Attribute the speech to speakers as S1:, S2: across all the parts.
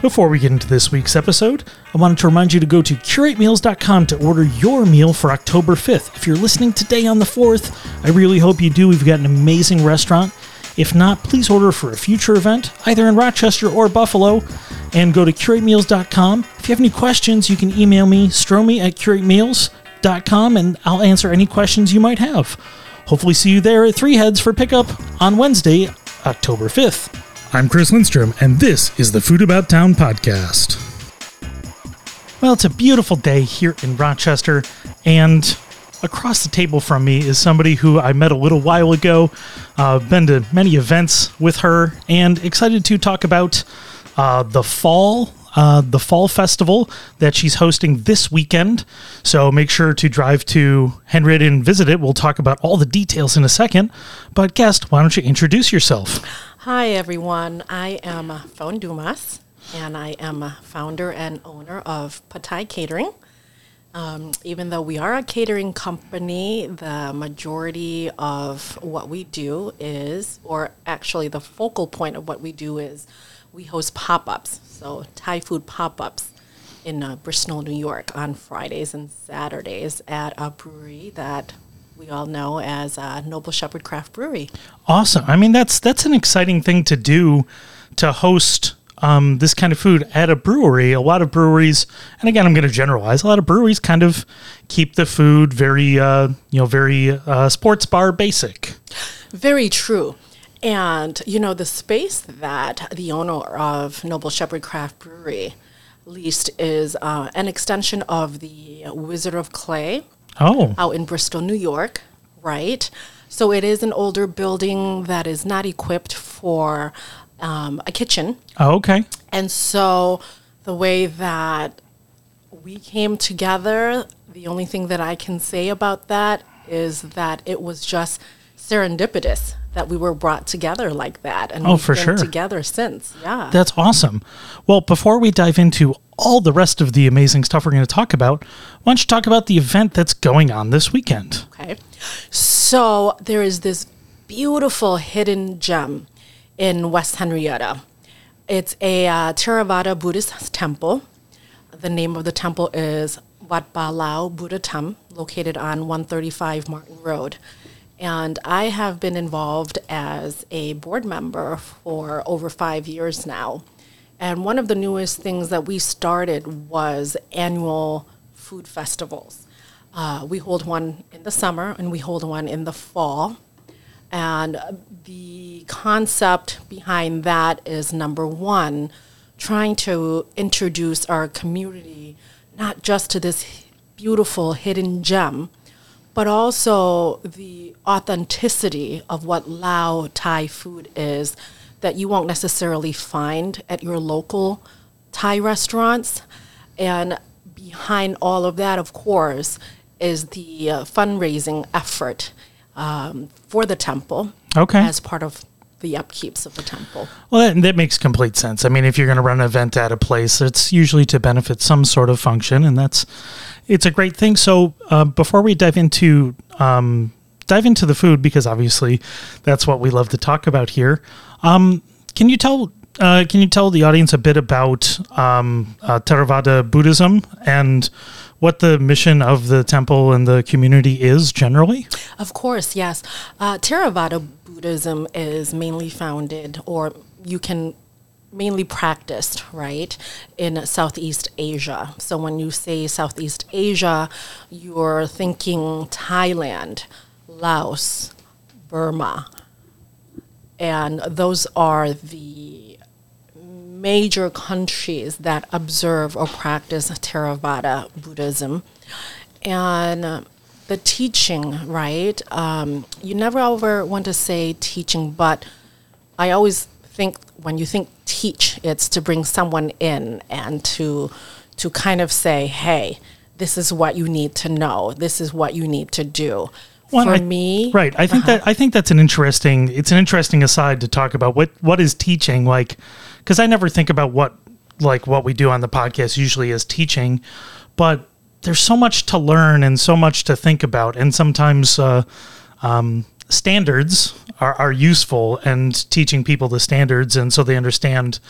S1: Before we get into this week's episode, I wanted to remind you to go to curatemeals.com to order your meal for October 5th. If you're listening today on the 4th, I really hope you do. We've got an amazing restaurant. If not, please order for a future event, either in Rochester or Buffalo, and go to curatemeals.com. If you have any questions, you can email me, stromy at curatemeals.com, and I'll answer any questions you might have. Hopefully, see you there at Three Heads for pickup on Wednesday, October 5th. I'm Chris Lindstrom, and this is the Food About Town podcast. Well, it's a beautiful day here in Rochester, and across the table from me is somebody who I met a little while ago. Uh, been to many events with her, and excited to talk about uh, the fall. Uh, the fall festival that she's hosting this weekend. So make sure to drive to Henrietta and visit it. We'll talk about all the details in a second. But, guest, why don't you introduce yourself?
S2: Hi, everyone. I am Fawn Dumas, and I am a founder and owner of Patai Catering. Um, even though we are a catering company, the majority of what we do is, or actually the focal point of what we do is, we host pop ups, so Thai food pop ups in uh, Bristol, New York on Fridays and Saturdays at a brewery that we all know as uh, Noble Shepherd Craft Brewery.
S1: Awesome. I mean, that's that's an exciting thing to do to host um, this kind of food at a brewery. A lot of breweries, and again, I'm going to generalize. A lot of breweries kind of keep the food very, uh, you know, very uh, sports bar basic.
S2: Very true. And you know, the space that the owner of Noble Shepherd Craft Brewery leased is uh, an extension of the Wizard of Clay
S1: Oh,
S2: out in Bristol, New York, right? So it is an older building that is not equipped for um, a kitchen.
S1: oh okay.
S2: And so the way that we came together, the only thing that I can say about that is that it was just serendipitous that we were brought together like that. And
S1: Oh,
S2: we've
S1: for
S2: been
S1: sure.
S2: together since. Yeah.
S1: That's awesome. Well, before we dive into all the rest of the amazing stuff we're going to talk about, why don't you talk about the event that's going on this weekend?
S2: Okay. So there is this beautiful hidden gem in West Henrietta. It's a uh, Theravada Buddhist temple. The name of the temple is Wat Ba Lao Buddha located on 135 Martin Road. And I have been involved as a board member for over five years now. And one of the newest things that we started was annual food festivals. Uh, we hold one in the summer and we hold one in the fall. And the concept behind that is number one, trying to introduce our community not just to this beautiful hidden gem, but also the authenticity of what Lao Thai food is that you won't necessarily find at your local Thai restaurants. And behind all of that, of course, is the uh, fundraising effort um, for the temple
S1: Okay.
S2: as part of the upkeeps of the temple.
S1: Well, that, that makes complete sense. I mean, if you're going to run an event at a place, it's usually to benefit some sort of function, and that's it's a great thing. So, uh, before we dive into um, dive into the food, because obviously that's what we love to talk about here, um, can you tell uh, can you tell the audience a bit about um, uh, Theravada Buddhism and what the mission of the temple and the community is generally?
S2: Of course, yes. Uh, Theravada Buddhism is mainly founded, or you can mainly practiced, right, in Southeast Asia. So when you say Southeast Asia, you're thinking Thailand, Laos, Burma. And those are the major countries that observe or practice Theravada Buddhism. And uh, the teaching, right? Um, you never ever want to say teaching, but I always think when you think teach, it's to bring someone in and to to kind of say, hey, this is what you need to know. This is what you need to do.
S1: Well,
S2: For
S1: I-
S2: me,
S1: right? I think that I think that's an interesting. It's an interesting aside to talk about what what is teaching like, because I never think about what like what we do on the podcast usually is teaching, but there's so much to learn and so much to think about, and sometimes uh, um, standards are, are useful and teaching people the standards and so they understand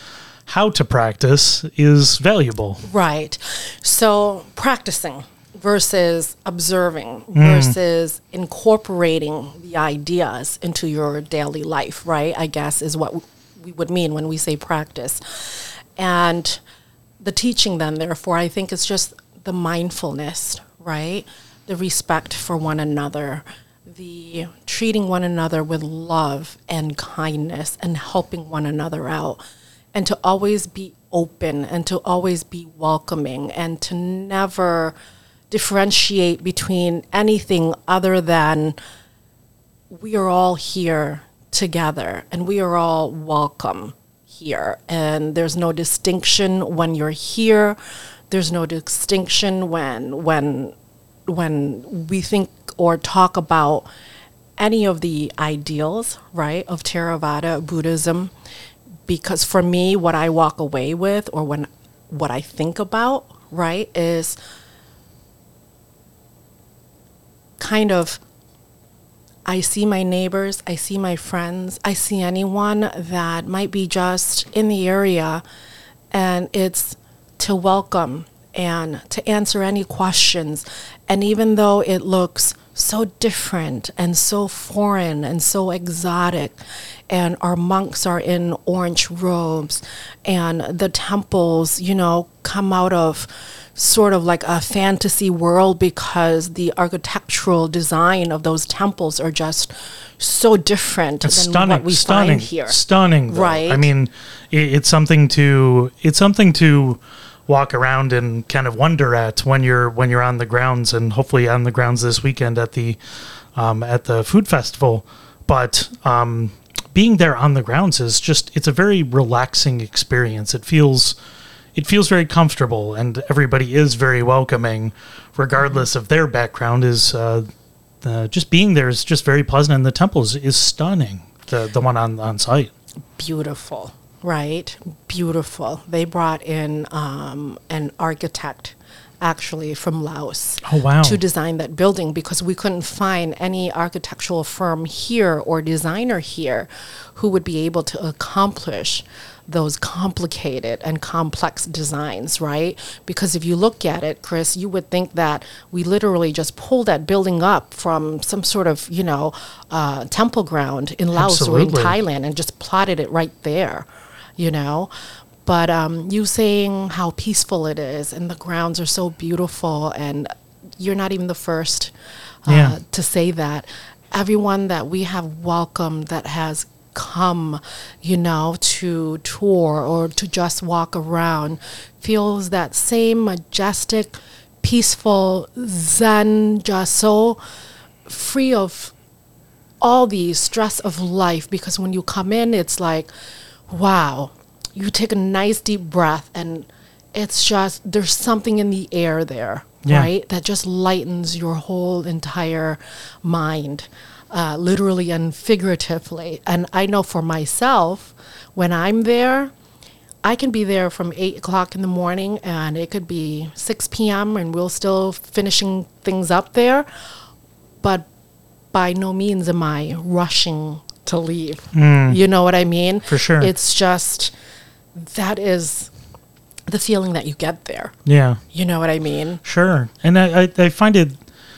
S1: how to practice is valuable.
S2: Right. So practicing versus observing hmm. versus incorporating the ideas into your daily life, right? I guess is what we would mean when we say practice. And the teaching then therefore I think is just the mindfulness, right? The respect for one another, the treating one another with love and kindness and helping one another out and to always be open and to always be welcoming and to never differentiate between anything other than we are all here together and we are all welcome here. And there's no distinction when you're here. There's no distinction when when when we think or talk about any of the ideals right of theravada buddhism. Because for me what i walk away with or when what i think about right is kind of I see my neighbors, I see my friends, I see anyone that might be just in the area, and it's to welcome and to answer any questions. And even though it looks so different and so foreign and so exotic, and our monks are in orange robes, and the temples, you know, come out of sort of like a fantasy world because the architectural design of those temples are just so different
S1: It's
S2: than
S1: stunning,
S2: what we
S1: stunning,
S2: find here.
S1: stunning. though.
S2: Right.
S1: I mean, it, it's something to it's something to walk around and kind of wonder at when you're when you're on the grounds and hopefully on the grounds this weekend at the um, at the food festival. But um, being there on the grounds is just it's a very relaxing experience. It feels it feels very comfortable and everybody is very welcoming regardless of their background is uh, uh, just being there is just very pleasant and the temple is, is stunning the the one on on site
S2: beautiful, right? Beautiful. They brought in um, an architect actually from Laos
S1: Oh, wow.
S2: to design that building because we couldn't find any architectural firm here or designer here who would be able to accomplish those complicated and complex designs, right? Because if you look at it, Chris, you would think that we literally just pulled that building up from some sort of, you know, uh, temple ground in Laos or in Thailand and just plotted it right there, you know? But um, you saying how peaceful it is and the grounds are so beautiful, and you're not even the first uh,
S1: Yeah.
S2: to say that. Everyone that we have welcomed that has come, you know, to tour or to just walk around feels that same majestic, peaceful Zen, just so free of all the stress of life. Because when you come in it's like wow you take a nice deep breath and it's just there's something in the air there
S1: Yeah.
S2: right? That just lightens your whole entire mind uh, literally and figuratively and i know for myself when i'm there I can be there from eight o'clock in the morning, and it could be six p.m. and we're still finishing things up there. But by no means am I rushing to leave. You know what I mean?
S1: For sure.
S2: It's just that is the feeling that you get there.
S1: yeah
S2: You know what I mean?
S1: Sure, and I, I, I find it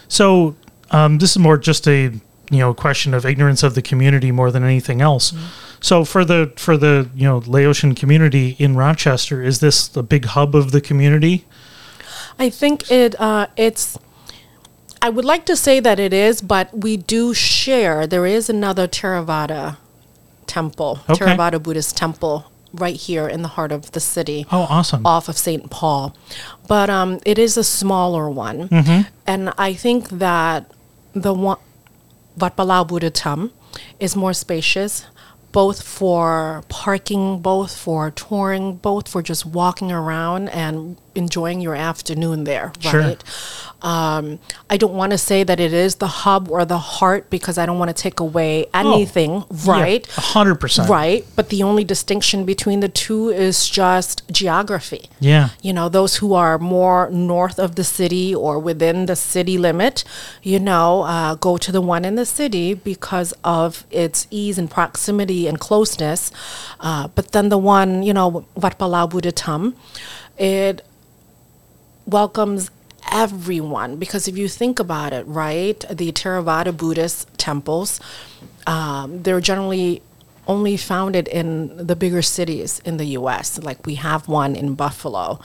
S1: so. Um, this is more just a you know question of ignorance of the community more than anything else. So for the for the you know Laotian community in Rochester, is this the big hub of the community?
S2: I think it uh, it's. I would like to say that it is, but we do share. There is another Theravada temple,
S1: Okay.
S2: Theravada Buddhist temple, right here in the heart of the city.
S1: Oh, awesome!
S2: off of St. Paul. But um, it is a smaller one. And I think that the one, Wat Palau Buddha Tam is more spacious, both for parking, both for touring, both for just walking around and enjoying your afternoon there,
S1: Sure.
S2: right? Um, I don't want to say that it is the hub or the heart because I don't want to take away anything, right?
S1: A hundred percent.
S2: Right. But the only distinction between the two is just geography.
S1: Yeah.
S2: You know, those who are more north of the city or within the city limit, you know, uh, go to the one in the city because of its ease and proximity and closeness. Uh, but then the one, you know, Wat Palau Budatam, it welcomes everyone because if you think about it, right, the Theravada Buddhist temples, um, they're generally only founded in the bigger cities in the U.S. Like we have one in Buffalo.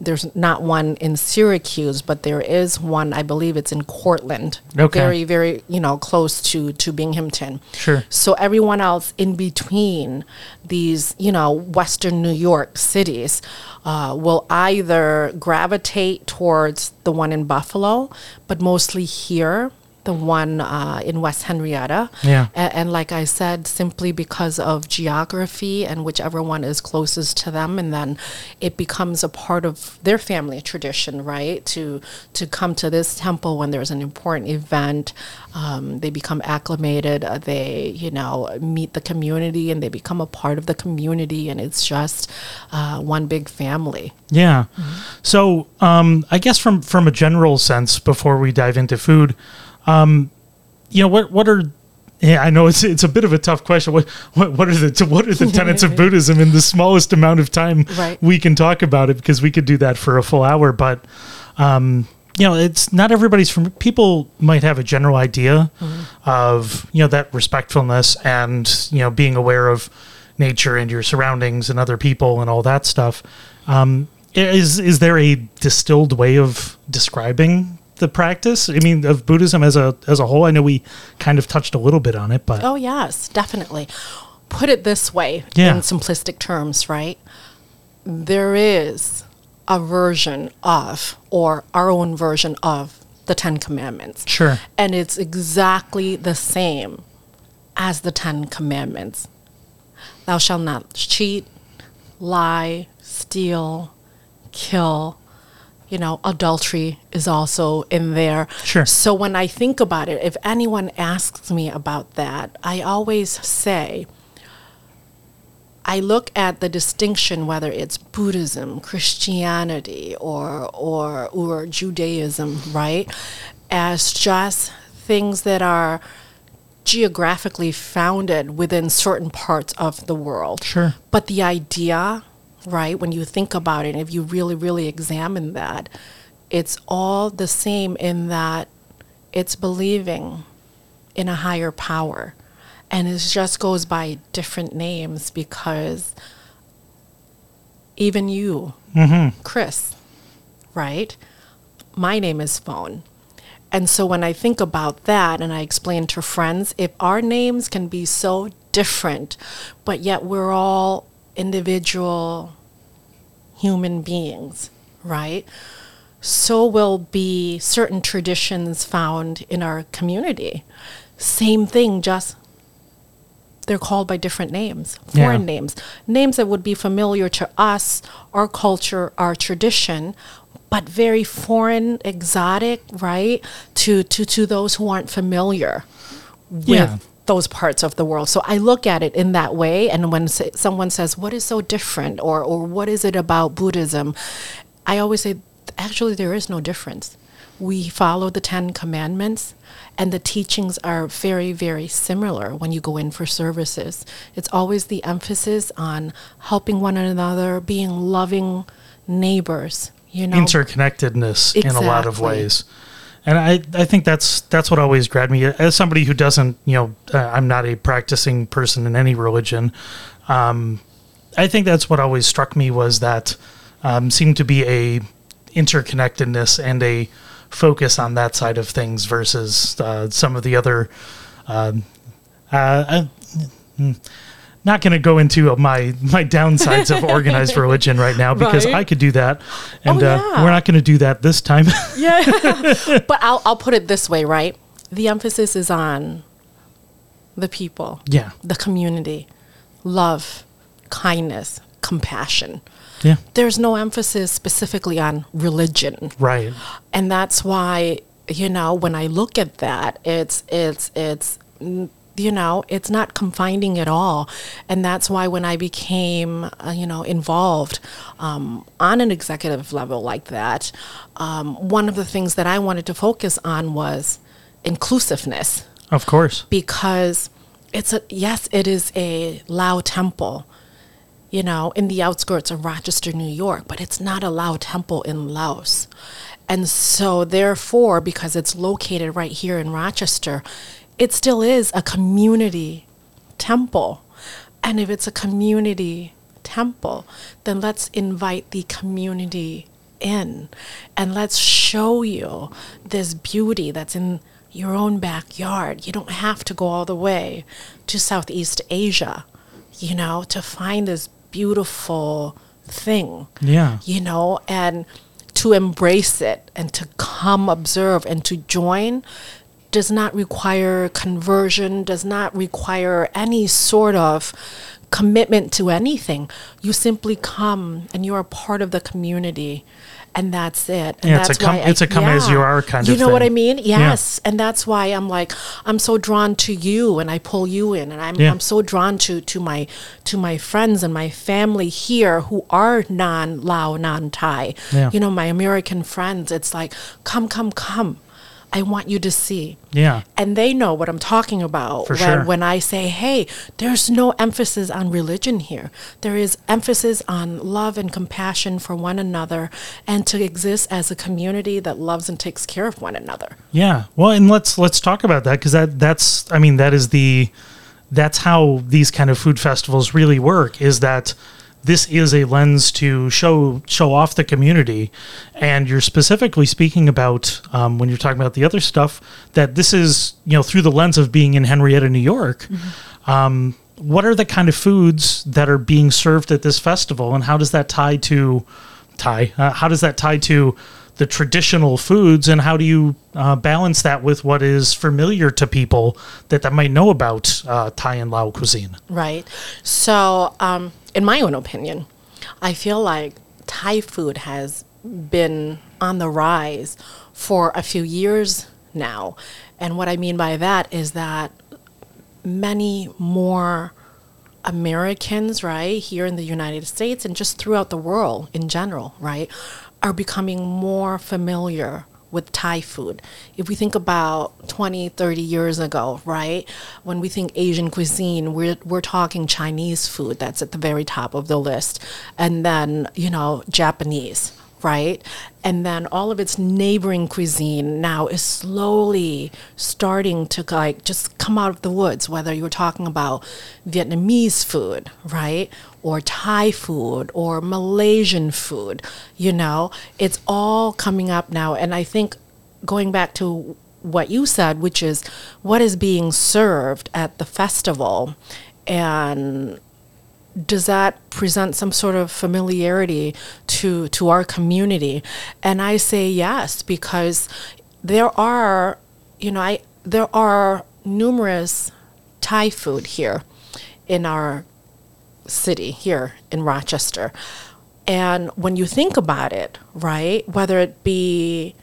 S2: There's not one in Syracuse, but there is one. I believe it's in Cortland.
S1: Okay.
S2: Very, very, you know, close to to Binghamton.
S1: Sure.
S2: So everyone else in between these, you know, Western New York cities uh, will either gravitate towards the one in Buffalo, but mostly here, the one uh, in West Henrietta.
S1: Yeah.
S2: A- and like I said, simply because of geography and whichever one is closest to them, and then it becomes a part of their family tradition, right? To to come to this temple when there's an important event, um, they become acclimated. Uh, they you know meet the community and they become a part of the community, and it's just uh, one big family.
S1: Yeah. So, um, I guess from from a general sense, before we dive into food, um, you know, what what are yeah, I know it's it's a bit of a tough question. What what, what are the what are the tenets of Buddhism in the smallest amount of time
S2: Right.
S1: we can talk about it because we could do that for a full hour. But um, you know, it's not everybody's from. People might have a general idea of you know that respectfulness and you know being aware of nature and your surroundings and other people and all that stuff. Um, is is there a distilled way of describing the practice? I mean, of Buddhism as a as a whole. I know we kind of touched a little bit on it, but
S2: Oh, yes, definitely. Put it this way
S1: Yeah.
S2: in simplistic terms, right? There is a version of, or our own version of, the Ten Commandments.
S1: Sure.
S2: And it's exactly the same as the Ten Commandments. Thou shalt not cheat, lie, steal, kill. You know, adultery is also in there.
S1: Sure.
S2: So when I think about it, if anyone asks me about that, I always say, I look at the distinction whether it's Buddhism, Christianity, or or or Judaism, right, as just things that are geographically founded within certain parts of the world.
S1: Sure.
S2: But the idea, right, when you think about it, if you really, really examine that, it's all the same in that it's believing in a higher power. And it just goes by different names because even you, mm-hmm. Chris, right? My name is Phone. And so when I think about that and I explain to friends, if our names can be so different, but yet we're all individual human beings, right? So will be certain traditions found in our community. Same thing, just they're called by different names,
S1: Yeah.
S2: foreign names, names that would be familiar to us, our culture, our tradition, but very foreign, exotic, right? To to to those who aren't familiar with
S1: Yeah.
S2: Those parts of the world. So I look at it in that way, and when sa- someone says, "What is so different?" or or "What is it about Buddhism?" I always say, actually, there is no difference. We follow the Ten Commandments, and the teachings are very, very similar when you go in for services. It's always the emphasis on helping one another, being loving neighbors. You know,
S1: interconnectedness in a lot of ways. And I, I think that's that's what always grabbed me as somebody who doesn't you know uh, I'm not a practicing person in any religion. Um, I think that's what always struck me was that um, seemed to be a interconnectedness and a focus on that side of things versus uh, some of the other. Uh, mm, not going to go into my my downsides of organized religion right now because
S2: Right.
S1: I could do that, and
S2: Oh,
S1: uh, we're not going to do that this time.
S2: Yeah. but I'll, I'll put it this way, right? The emphasis is on the people,
S1: yeah,
S2: the community, love, kindness, compassion.
S1: Yeah.
S2: There's no emphasis specifically on religion.
S1: Right.
S2: And that's why, you know, when I look at that, it's it's it's mm, you know, it's not confining at all. And that's why when I became, uh, you know, involved um, on an executive level like that, um, one of the things that I wanted to focus on was inclusiveness
S1: Of course.
S2: because it's a yes, it is a Lao temple, you know, in the outskirts of Rochester, New York, but it's not a Lao temple in Laos. And so therefore, because it's located right here in Rochester, it still is a community temple. And if it's a community temple, then let's invite the community in and let's show you this beauty that's in your own backyard. You don't have to go all the way to Southeast Asia, you know, to find this beautiful thing
S1: Yeah.
S2: you know, and to embrace it and to come observe and to join does not require conversion, does not require any sort of commitment to anything. You simply come and you are part of the community. And that's it. And
S1: Yeah, it's a
S2: that's
S1: come-
S2: I-
S1: it's a come as you are kind
S2: you
S1: of You
S2: know what
S1: thing.
S2: I mean?
S1: Yeah.
S2: Yes. And that's why I'm like, I'm so drawn to you and I pull you in and I'm,
S1: Yeah.
S2: I'm so drawn to, to my, to my friends and my family here who are non-Lao, non-Thai.
S1: Yeah.
S2: You know, my American friends, it's like, come, come, come. I want you to see.
S1: Yeah.
S2: And they know what I'm talking about
S1: For
S2: when,
S1: sure.
S2: when I say, hey, there's no emphasis on religion here. There is emphasis on love and compassion for one another and to exist as a community that loves and takes care of one another.
S1: Yeah. Well, and let's let's talk about that because that that's I mean that is the that's how these kind of food festivals really work is that this is a lens to show show off the community. And you're specifically speaking about um, when you're talking about the other stuff that this is you know through the lens of being in henrietta new york um, what are the kind of foods that are being served at this festival? And how does that tie to tie uh, how does that tie to the traditional foods? And how do you uh, balance that with what is familiar to people that, that might know about uh, thai and lao cuisine?
S2: Right. So, um, in my own opinion, I feel like Thai food has been on the rise for a few years now. And what I mean by that is that many more Americans, right, here in the United States and just throughout the world in general, right, are becoming more familiar with Thai food. If we think about 20, 30 years ago, right, when we think Asian cuisine, we're, we're talking Chinese food, that's at the very top of the list. And then, you know, Japanese, right? And then all of its neighboring cuisine now is slowly starting to like just come out of the woods, whether you're talking about Vietnamese food, right? Or Thai food or Malaysian food, you know, it's all coming up now. And I think going back to what you said, which is what is being served at the festival? And does that present some sort of familiarity to to our community? And i say yes because there are you know i there are numerous thai food here in our city here in rochester. And when you think about it right whether it be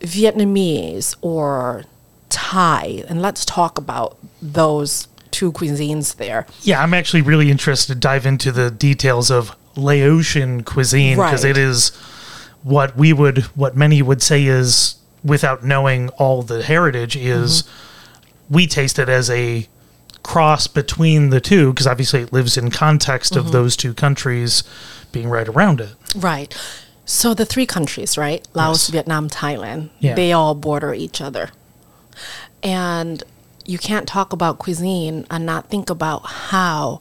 S2: vietnamese or thai and let's talk about those two cuisines there.
S1: Yeah i'm actually really interested to dive into the details of laotian cuisine because
S2: Right.
S1: it is what we would what many would say is without knowing all the heritage is mm-hmm. we taste it as a cross between the two because obviously it lives in context of mm-hmm. those two countries being right around it
S2: Right. So the three countries, right? Laos,
S1: Yes.
S2: Vietnam, Thailand,
S1: Yeah.
S2: they all border each other. And you can't talk about cuisine and not think about how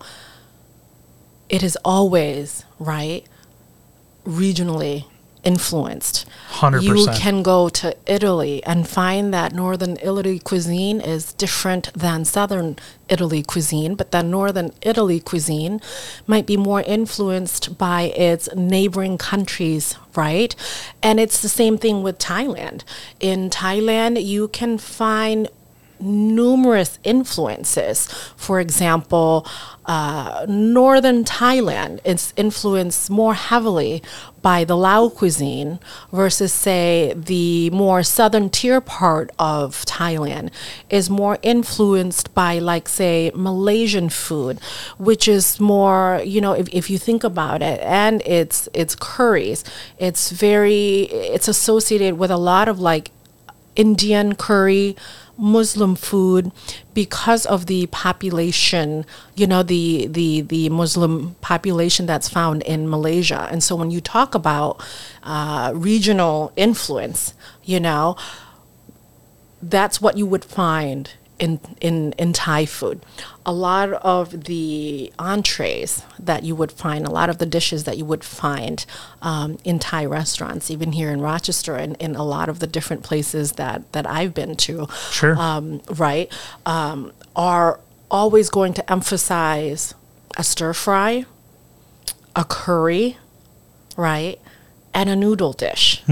S2: it is always, right, regionally influenced.
S1: 100%.
S2: You can go to Italy and find that northern Italy cuisine is different than southern Italy cuisine, but that northern Italy cuisine might be more influenced by its neighboring countries, right? And it's the same thing with Thailand. In Thailand, you can find numerous influences. For example, uh, northern Thailand is influenced more heavily by the Lao cuisine versus, say, the more southern tier part of Thailand is more influenced by, like, say, Malaysian food, which is more, you know, if, if you think about it, and it's it's curries. It's very it's associated with a lot of like Indian curry, Muslim food because of the population, you know, the the the Muslim population that's found in Malaysia. And so when you talk about uh, regional influence, you know, that's what you would find in, in, in Thai food. A lot of the entrees that you would find, a lot of the dishes that you would find um, in Thai restaurants, even here in Rochester and in a lot of the different places that, that I've been to,
S1: Sure.
S2: um, right, um, are always going to emphasize a stir fry, a curry, right, and a noodle dish.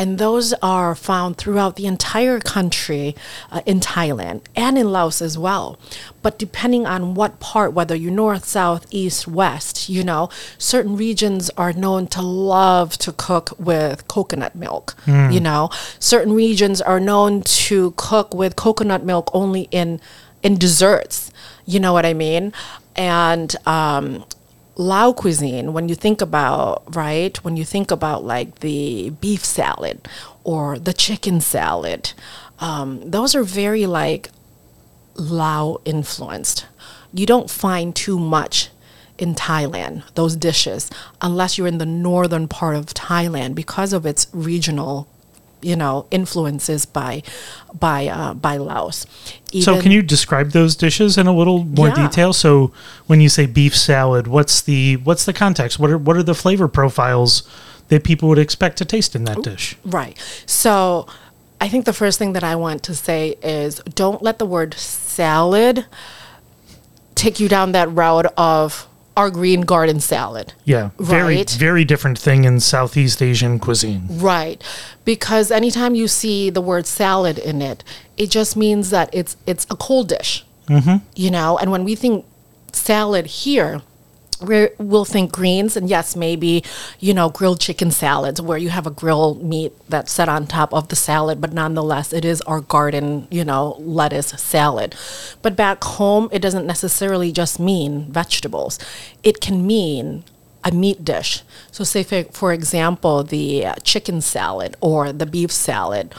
S2: And those are found throughout the entire country uh, in Thailand and in Laos as well. But depending on what part, whether you're north, south, east, west, you know, certain regions are known to love to cook with coconut milk. You know, certain regions are known to cook with coconut milk only in in desserts. You know what I mean? And um, Lao cuisine, when you think about, right, when you think about like the beef salad or the chicken salad, um, those are very like Lao influenced. You don't find too much in Thailand, those dishes, unless you're in the northern part of Thailand because of its regional, you know, influences by by uh, by Laos.
S1: so, can you describe those dishes in a little more
S2: Yeah.
S1: detail? So, when you say beef salad, what's the what's the context? What are what are the flavor profiles that people would expect to taste in that dish?
S2: Right. So I think the first thing that I want to say is don't let the word salad take you down that route of our green garden salad.
S1: Yeah, very
S2: Right.
S1: very different thing in Southeast Asian cuisine.
S2: Right. Because anytime you see the word salad in it, it just means that it's it's a cold dish. Mm-hmm. You know, and when we think salad here, we we'll think greens and yes, maybe you know grilled chicken salads where you have a grilled meat that's set on top of the salad, but nonetheless, it is our garden you know lettuce salad. But back home, it doesn't necessarily just mean vegetables; it can mean a meat dish. So, say for, for example, the chicken salad or the beef salad,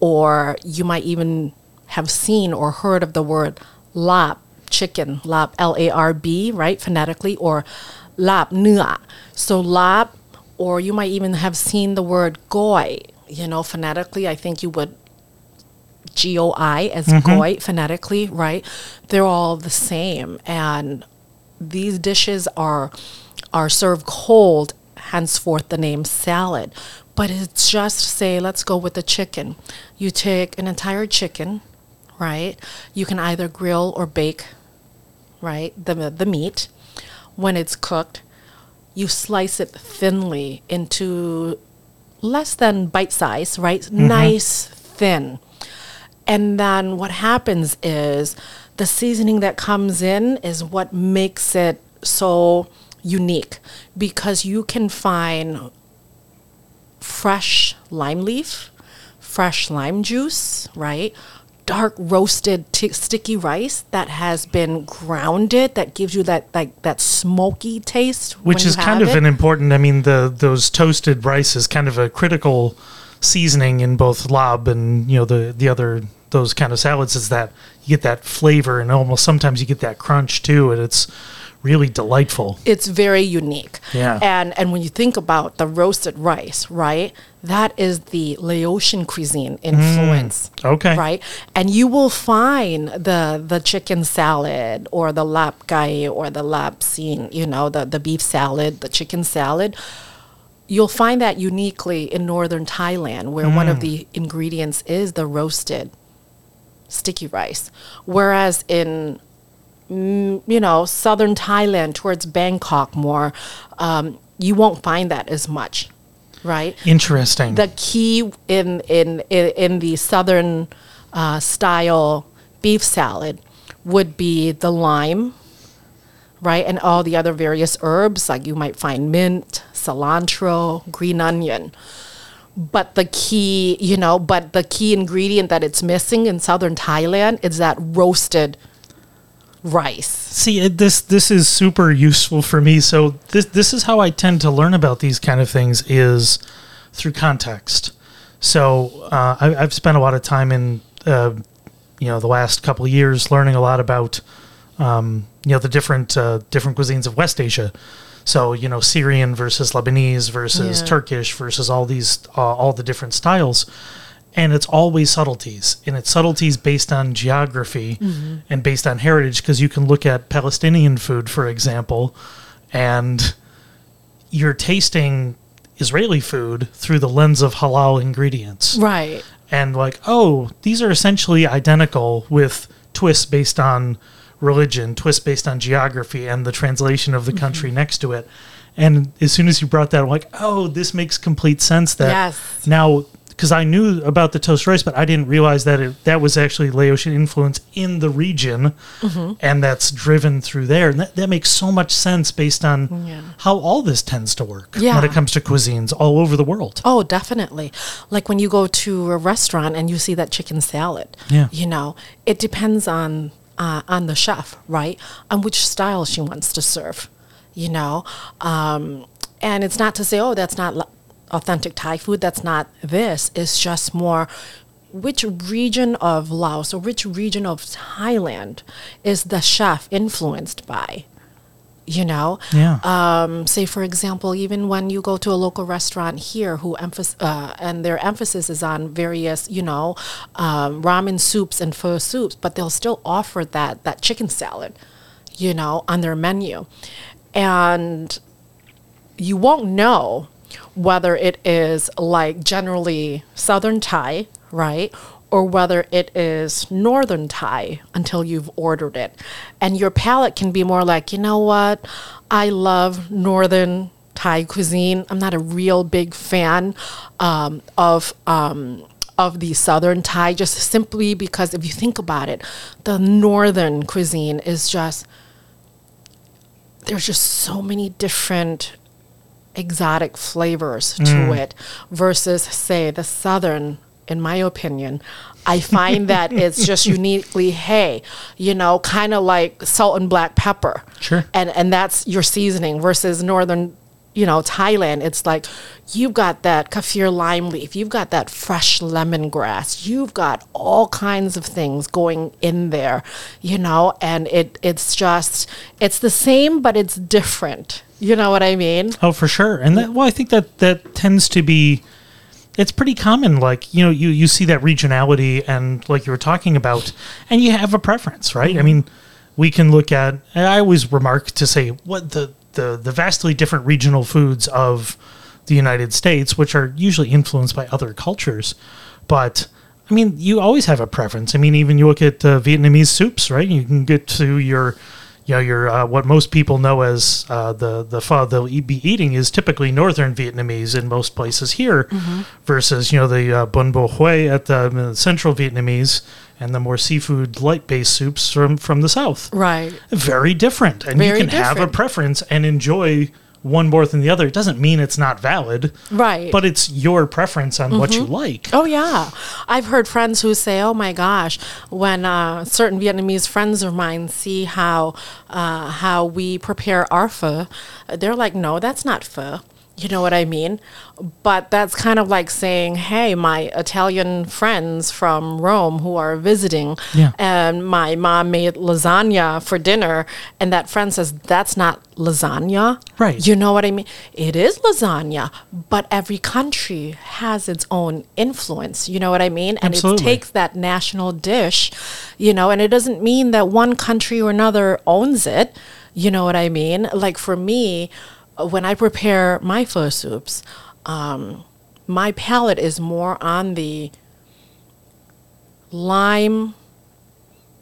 S2: or you might even have seen or heard of the word lap chicken, lap L A R B, right, phonetically, or lap nua. So, lap, or you might even have seen the word goi, you know, phonetically, I think you would G O I as mm-hmm. goi phonetically, right? They're all the same. And these dishes are are served cold, henceforth the name salad. But it's just say, let's go with the chicken. You take an entire chicken, right? You can either grill or bake, right? The the meat. When it's cooked, you slice it thinly into less than bite size, right? Mm-hmm. Nice thin. And then what happens is the seasoning that comes in is what makes it so unique because you can find fresh lime leaf, fresh lime juice, right? Dark roasted t- sticky rice that has been grounded that gives you that like that smoky taste
S1: which is kind of
S2: it.
S1: an important i mean the those toasted rice is kind of a critical seasoning in both larb and you know the the other those kind of salads is that you get that flavor and almost sometimes you get that crunch too and it's really delightful
S2: it's very unique.
S1: Yeah.
S2: And and when you think about the roasted rice, right? That is the Laotian cuisine influence.
S1: okay.
S2: Right? And you will find the the chicken salad or the lap gai or the lap sin, you know, the, the beef salad, the chicken salad. You'll find that uniquely in northern Thailand, where one of the ingredients is the roasted sticky rice. Whereas in mm, you know southern Thailand towards Bangkok more, um, you won't find that as much, right?
S1: interesting
S2: The key in in in, in the southern uh, style beef salad would be the lime, right? And all the other various herbs, like you might find mint, cilantro, green onion. But the key, you know, but the key ingredient that it's missing in southern Thailand is that roasted rice.
S1: See, it, this this is super useful for me. So this this is how I tend to learn about these kind of things is through context. So uh, I, I've spent a lot of time in uh, you know the last couple of years learning a lot about um, you know the different uh, different cuisines of West Asia. So you know Syrian versus Lebanese versus
S2: Yeah.
S1: Turkish versus all these uh, all the different styles, and it's always subtleties, and it's subtleties based on geography mm-hmm. and based on heritage. Because you can look at Palestinian food, for example, and you're tasting Israeli food through the lens of halal ingredients
S2: Right.
S1: and like, oh, these are essentially identical with twists based on religion, twists based on geography, and the translation of the mm-hmm. country next to it. And as soon as you brought that, I'm like, oh, this makes complete sense. That
S2: Yes.
S1: now, because I knew about the toast rice, but I didn't realize that it, that was actually Laotian influence in the region, and that's driven through there. And that, that makes so much sense based on
S2: Yeah.
S1: how all this tends to work
S2: Yeah.
S1: when it comes to cuisines all over the world.
S2: Oh, definitely. Like when you go to a restaurant and you see that chicken salad.
S1: Yeah.
S2: You know, it depends on uh, on the chef, right? On which style she wants to serve. You know, um, and it's not to say, oh, that's not authentic Thai food. That's not this. It's just more. Which region of Laos or which region of Thailand is the chef influenced by? You know,
S1: Yeah.
S2: um, say for example, even when you go to a local restaurant here, who emphasis uh, and their emphasis is on various, you know, um, ramen soups and pho soups, but they'll still offer that that chicken salad, you know, on their menu, and you won't know whether it is like generally Southern Thai, right? Or whether it is Northern Thai until you've ordered it. And your palate can be more like, you know what? I love Northern Thai cuisine. I'm not a real big fan um, of. Um, of the southern Thai, just simply because if you think about it, the northern cuisine is just there's just so many different exotic flavors to mm. it versus say the southern in my opinion i find that it's just uniquely hey you know kind of like salt and black pepper
S1: Sure.
S2: and and that's your seasoning versus northern you know thailand it's like you've got that kaffir lime leaf you've got that fresh lemongrass you've got all kinds of things going in there you know and it it's just it's the same but it's different you know what i mean
S1: Oh, for sure. And that, well, I think that that tends to be, it's pretty common. Like, you know, you, you see that regionality and like you were talking about, and you have a preference, right? I mm-hmm. mean, we can look at, and I always remark to say what the, the, the vastly different regional foods of the United States, which are usually influenced by other cultures. But I mean, you always have a preference. I mean, even you look at uh, Vietnamese soups, right? You can get to your, you know, your uh, what most people know as uh, the the pho they'll e- be eating is typically northern Vietnamese in most places here, versus you know the uh, bun bo hue at the uh, central Vietnamese and the more seafood light based soups from from the south.
S2: right
S1: Very different, and
S2: Very
S1: you can have a preference and enjoy one more than the other. It doesn't mean it's not valid,
S2: right
S1: but it's your preference on what you like.
S2: Oh yeah, I've heard friends who say, "Oh my gosh," when uh, certain Vietnamese friends of mine see how uh, how we prepare our pho, they're like, "No, that's not pho." You know what I mean? But that's kind of like saying, "Hey, my Italian friends from Rome who are visiting,
S1: Yeah.
S2: and my mom made lasagna for dinner, and that friend says that's not lasagna."
S1: Right.
S2: You know what I mean? It is lasagna, but every country has its own influence. You know what I mean? And
S1: Absolutely.
S2: it takes that national dish, you know, and it doesn't mean that one country or another owns it. You know what I mean? Like for me, when I prepare my pho soups, um, my palate is more on the lime,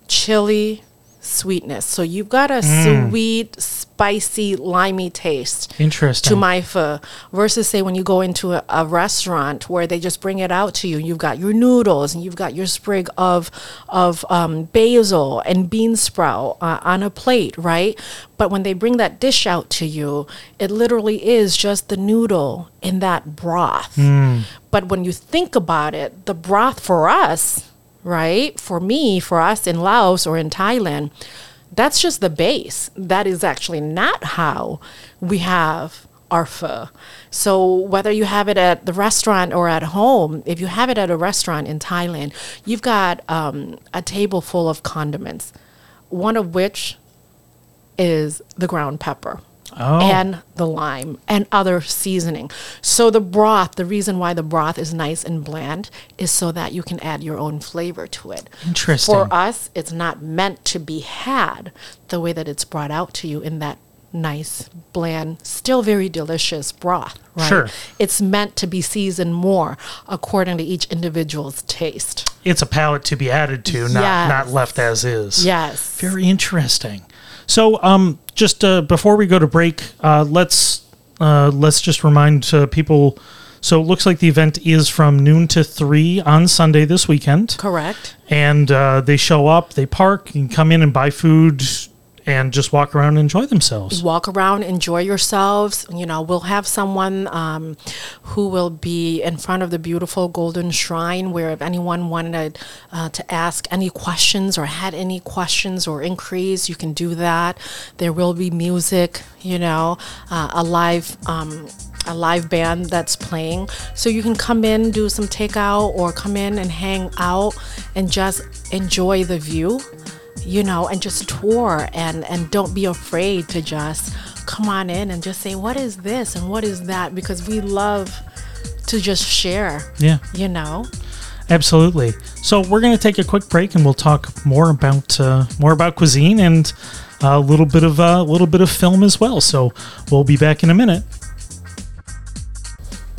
S2: chili, sweetness. So you've got a sweet, spicy, limey taste
S1: Interesting.
S2: to my pho versus say when you go into a, a restaurant where they just bring it out to you you've got your noodles and you've got your sprig of of um, basil and bean sprout uh, on a plate right but when they bring that dish out to you it literally is just the noodle in that broth but when you think about it the broth for us right for me for us in laos or in thailand that's just the base. That is actually not how we have our pho. So whether you have it at the restaurant or at home, if you have it at a restaurant in Thailand, you've got um, a table full of condiments, one of which is the ground pepper.
S1: Oh.
S2: And the lime and other seasoning. So the broth, the reason why the broth is nice and bland is so that you can add your own flavor to it.
S1: Interesting.
S2: For us, it's not meant to be had the way that it's brought out to you in that nice, bland, still very delicious broth, right?
S1: Sure.
S2: It's meant to be seasoned more according to each individual's taste.
S1: it's a palate to be added to, not
S2: Yes.
S1: not left as is.
S2: Yes.
S1: Very interesting. So, um, just uh, before we go to break, uh, let's uh, let's just remind uh, people. So, it looks like the event is from noon to three on Sunday this weekend,
S2: Correct.
S1: and uh, they show up, they park, and come in and buy food, and just walk around and enjoy themselves.
S2: walk around, enjoy yourselves. You know, we'll have someone um, who will be in front of the beautiful golden shrine where if anyone wanted uh, to ask any questions or had any questions or inquiries, you can do that. There will be music, you know, uh, a live. Um, a live band that's playing. So you can come in, do some takeout, or come in and hang out and just enjoy the view you know, and just tour and and don't be afraid to just come on in and just say what is this and what is that because we love to just share.
S1: Yeah.
S2: You know.
S1: Absolutely. So we're going to take a quick break, and we'll talk more about uh, more about cuisine and a little bit of a little bit of film as well. So we'll be back in a minute.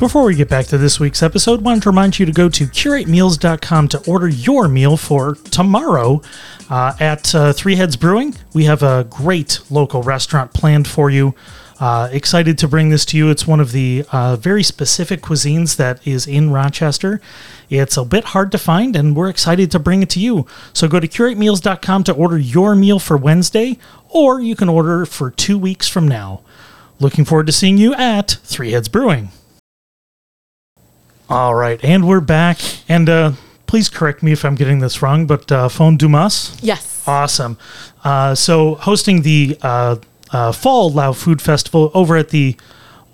S1: Before we get back to this week's episode, I wanted to remind you to go to curatemeals.com to order your meal for tomorrow uh, at uh, Three Heads Brewing. We have a great local restaurant planned for you. Uh, excited to bring this to you. It's one of the uh, very specific cuisines that is in Rochester. It's a bit hard to find, and we're excited to bring it to you. So go to curatemeals.com to order your meal for Wednesday, or you can order for two weeks from now. Looking forward to seeing you at Three Heads Brewing. All right, and we're back. And uh, please correct me if I'm getting this wrong, but uh, Phone Dumas.
S2: Yes.
S1: Awesome. Uh, so, hosting the uh, uh, Fall Lao Food Festival over at the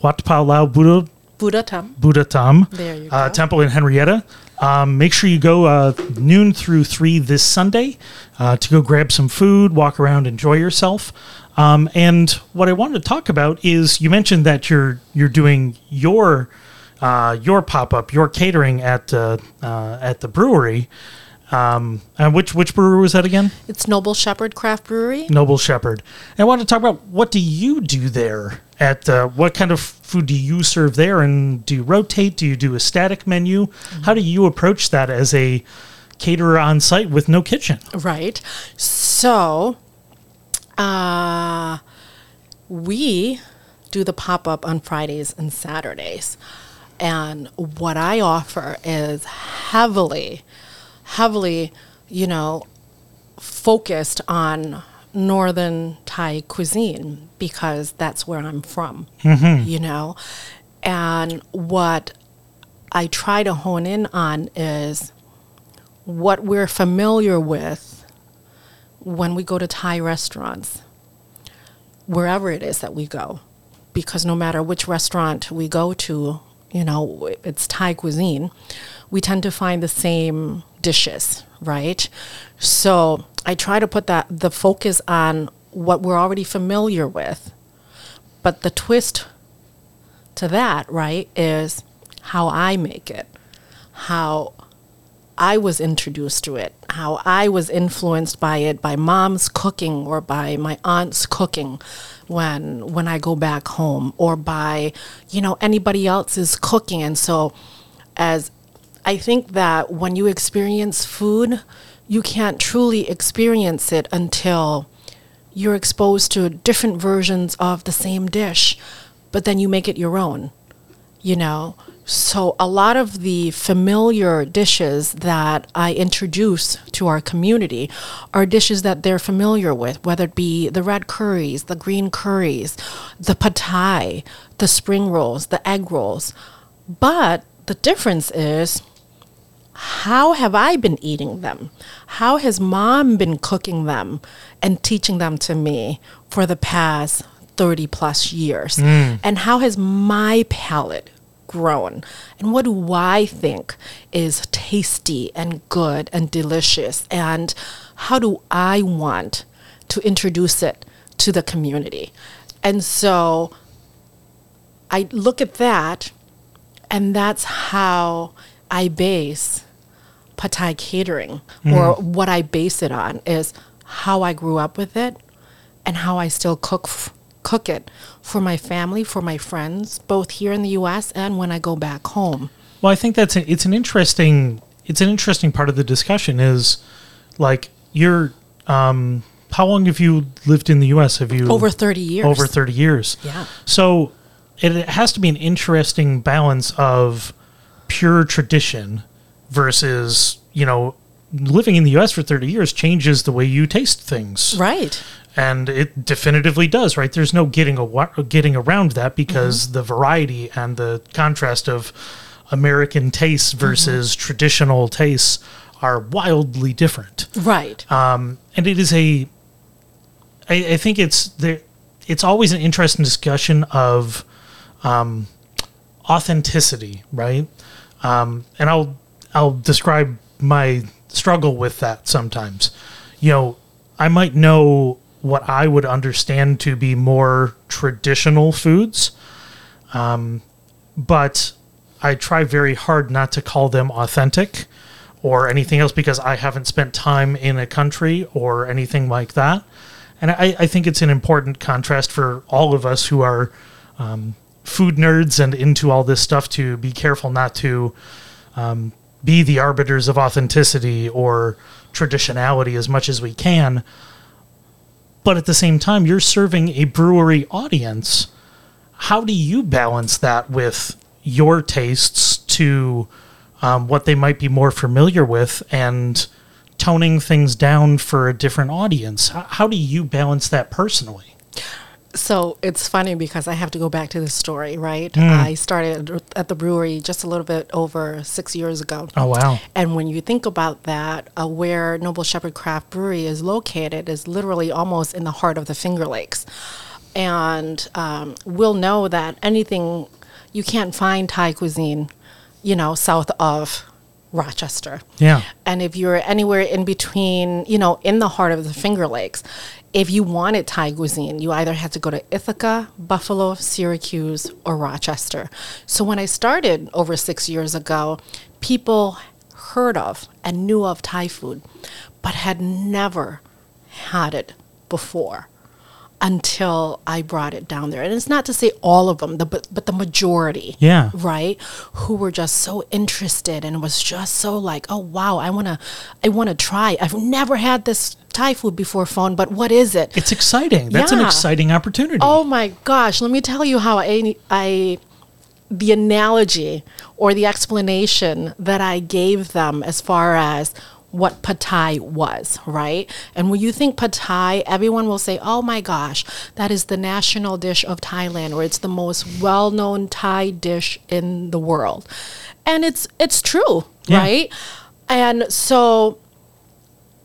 S1: Wat Pa Lao Buddha,
S2: Buddha Tam.
S1: Buddha Tam
S2: There you
S1: uh,
S2: go.
S1: Temple in Henrietta. Um, make sure you go uh, noon through 3 this Sunday uh, to go grab some food, walk around, enjoy yourself. Um, and what I wanted to talk about is you mentioned that you're you're doing your uh, your pop up, your catering at uh, uh, at the brewery. Um, and which which brewery was that again?
S2: It's Noble Shepherd Craft Brewery.
S1: Noble Shepherd. And I want to talk about what do you do there at uh, what kind of food do you serve there and do you rotate? Do you do a static menu? How do you approach that as a caterer on site with no kitchen?
S2: Right. So, uh, we do the pop up on Fridays and Saturdays. And what I offer is heavily, heavily, you know, focused on northern Thai cuisine because that's where I'm from, mm-hmm. you know. And what I try to hone in on is what we're familiar with when we go to Thai restaurants, wherever it is that we go. Because no matter which restaurant we go to, you know, it's Thai cuisine, we tend to find the same dishes, right? So I try to put that the focus on what we're already familiar with. But the twist to that, right, is how I make it, how I was introduced to it, how I was influenced by it by mom's cooking or by my aunt's cooking when when I go back home or by you know anybody else's cooking and so as I think that when you experience food you can't truly experience it until you're exposed to different versions of the same dish, but then you make it your own, you know? So, a lot of the familiar dishes that I introduce to our community are dishes that they're familiar with, whether it be the red curries, the green curries, the pad thai, the spring rolls, the egg rolls. But the difference is how have I been eating them? How has mom been cooking them and teaching them to me for the past 30 plus years? Mm. And how has my palate grown? And what do I think is tasty and good and delicious? And how do I want to introduce it to the community? And so I look at that, and that's how I base pad thai catering, hmm. or what I base it on is how I grew up with it, and how I still cook f- cook it for my family, for my friends, both here in the U.S. and when I go back home.
S1: Well, I think that's a, it's an interesting it's an interesting part of the discussion is like you're um how long have you lived in the US? Have you
S2: Over 30 years.
S1: Over 30 years.
S2: Yeah.
S1: So it, it has to be an interesting balance of pure tradition versus, you know, living in the US for 30 years changes the way you taste things
S2: Right.
S1: And it definitively does right? There's no getting a getting around that because the variety and the contrast of american tastes versus traditional tastes are wildly different.
S2: Right.
S1: um, and it is a I, I think it's there it's always an interesting discussion of um, authenticity right? Um, and i'll i'll describe my struggle with that sometimes. You know i might know what i would understand to be more traditional foods um, but i try very hard not to call them authentic or anything else because I haven't spent time in a country or anything like that. And I, I think it's an important contrast for all of us who are um, food nerds and into all this stuff to be careful not to um, be the arbiters of authenticity or traditionality as much as we can. But at the same time, you're serving a brewery audience. How do you balance that with your tastes to um, what they might be more familiar with and toning things down for a different audience. How, how do you balance that personally?
S2: So it's funny because I have to go back to this story, right? I started at the brewery just a little bit over six years ago.
S1: Oh, wow.
S2: And when you think about that, uh, where Noble Shepherd Craft Brewery is located is literally almost in the heart of the Finger Lakes. And um, we'll know that anything, you can't find Thai cuisine, you know, south of Rochester.
S1: Yeah.
S2: And if you're anywhere in between, you know, in the heart of the Finger Lakes, if you wanted Thai cuisine, you either had to go to Ithaca, Buffalo, Syracuse, or Rochester. So when I started over six years ago, people heard of and knew of Thai food, but had never had it before until I brought it down there. And it's not to say all of them, the, but, but the majority
S1: Yeah.
S2: right who were just so interested and was just so like oh wow i want to i want to try i've never had this thai food before phone but what is it
S1: It's exciting. That's an exciting opportunity.
S2: oh my gosh let me tell you how i i the analogy or the explanation that i gave them as far as what pad thai was, right? And when you think pad thai, everyone will say, "Oh my gosh, that is the national dish of Thailand, or it's the most well-known Thai dish in the world," and it's it's true,
S1: Yeah.
S2: right? And so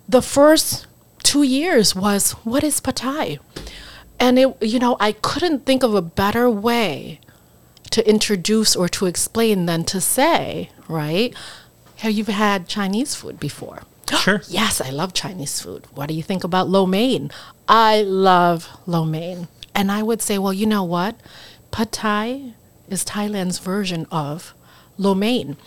S2: the first two years was what is pad thai and it you know i couldn't think of a better way to introduce or to explain than to say right have you had chinese food before?
S1: Sure.
S2: yes i love chinese food. What do you think about lo mein? I love lo mein. And i would say well you know what? Pad thai is thailand's version of lo mein.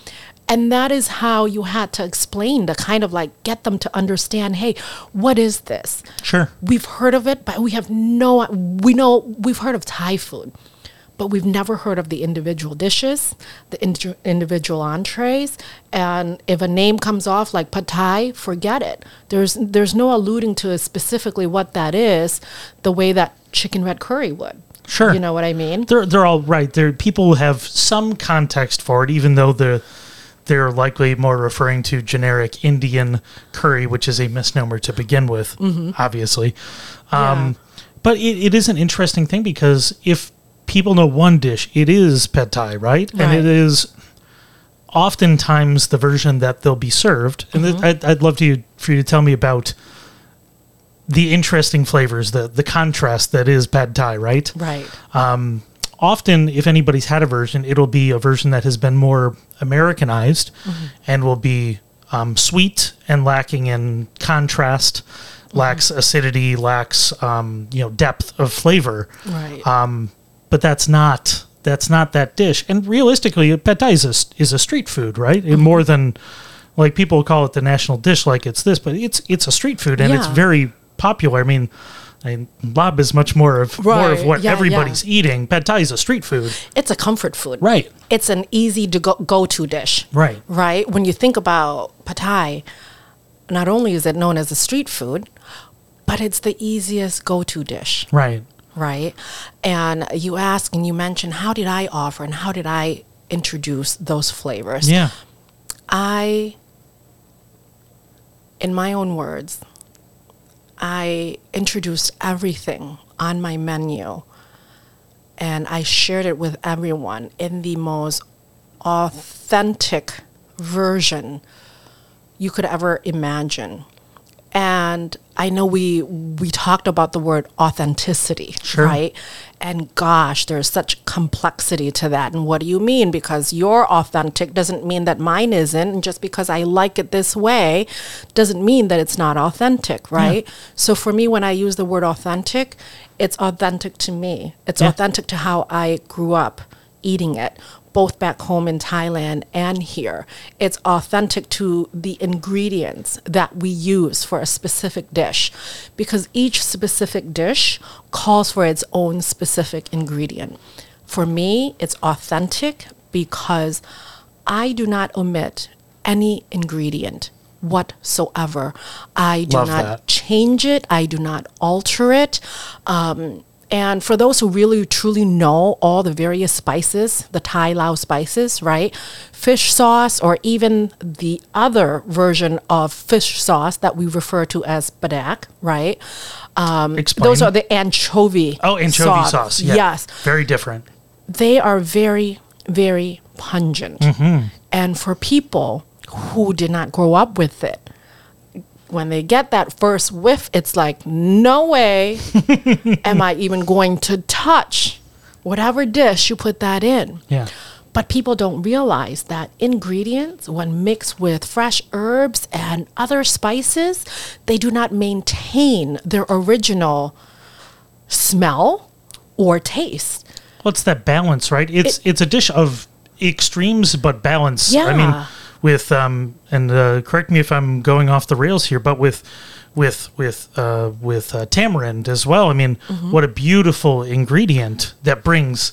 S2: And that is how you had to explain to kind of like get them to understand hey what is this?
S1: Sure.
S2: we've heard of it but we have no we know we've heard of thai food but we've never heard of the individual dishes, the indi- individual entrees. And if a name comes off like pad thai, forget it. There's there's no alluding to specifically what that is, the way that chicken red curry would.
S1: Sure.
S2: You know what I mean?
S1: They're they're all right. There people have some context for it, even though the they're likely more referring to generic Indian curry, which is a misnomer to begin with, obviously. Um, But it, it is an interesting thing because if people know one dish, it is pad thai, right? And it is oftentimes the version that they'll be served. And th- I'd, I'd love to for you to tell me about the interesting flavors, the the contrast that is pad thai, right?
S2: Right.
S1: often if anybody's had a version it'll be a version that has been more americanized and will be um, sweet and lacking in contrast lacks acidity lacks um, you know depth of flavor
S2: Right.
S1: um, but that's not that's not that dish and realistically pad thai is a, is a street food right And more than like people call it the national dish like it's this but it's it's a street food and it's very popular i mean I mean, larb is much more of more of what
S2: Yeah,
S1: everybody's
S2: yeah.
S1: eating. Pad thai is a street food,
S2: it's a comfort food.
S1: right?
S2: It's an easy to go, go to dish.
S1: Right.
S2: Right. When you think about pad thai, not only is it known as a street food, but it's the easiest go to dish.
S1: Right.
S2: Right? And you ask and you mention, how did I offer and how did I introduce those flavors?
S1: Yeah.
S2: I, in my own words, I introduced everything on my menu and I shared it with everyone in the most authentic version you could ever imagine. And I know we we talked about the word authenticity,
S1: Sure.
S2: right? And gosh, there's such complexity to that. And what do you mean? Because you're authentic doesn't mean that mine isn't. And just because I like it this way doesn't mean that it's not authentic, right? So for me, when I use the word authentic, it's authentic to me. It's
S1: Yeah.
S2: authentic to how I grew up eating it, both back home in Thailand and here. It's authentic to the ingredients that we use for a specific dish because each specific dish calls for its own specific ingredient. For me, it's authentic because I do not omit any ingredient whatsoever. I do
S1: Love
S2: not
S1: that.
S2: change it. I do not alter it. Um, and for those who really truly know all the various spices, the Thai Lao spices, right? Fish sauce, or even the other version of fish sauce that we refer to as badak, right? Um,
S1: Explain.
S2: those are the anchovy.
S1: Oh, anchovy sauce. Yeah.
S2: Yes
S1: Very different.
S2: they are very, very pungent. And for people who did not grow up with it, when they get that first whiff, it's like, no way am I even going to touch whatever dish you put that in.
S1: Yeah.
S2: But people don't realize that ingredients, when mixed with fresh herbs and other spices, they do not maintain their original smell or taste.
S1: Well, it's that balance, right? It's it's a dish of extremes but balance. I mean,
S2: Yeah.
S1: With um, and uh, correct me if I'm going off the rails here, but with with with uh, with uh, tamarind as well. I mean,
S2: Mm-hmm.
S1: what a beautiful ingredient that brings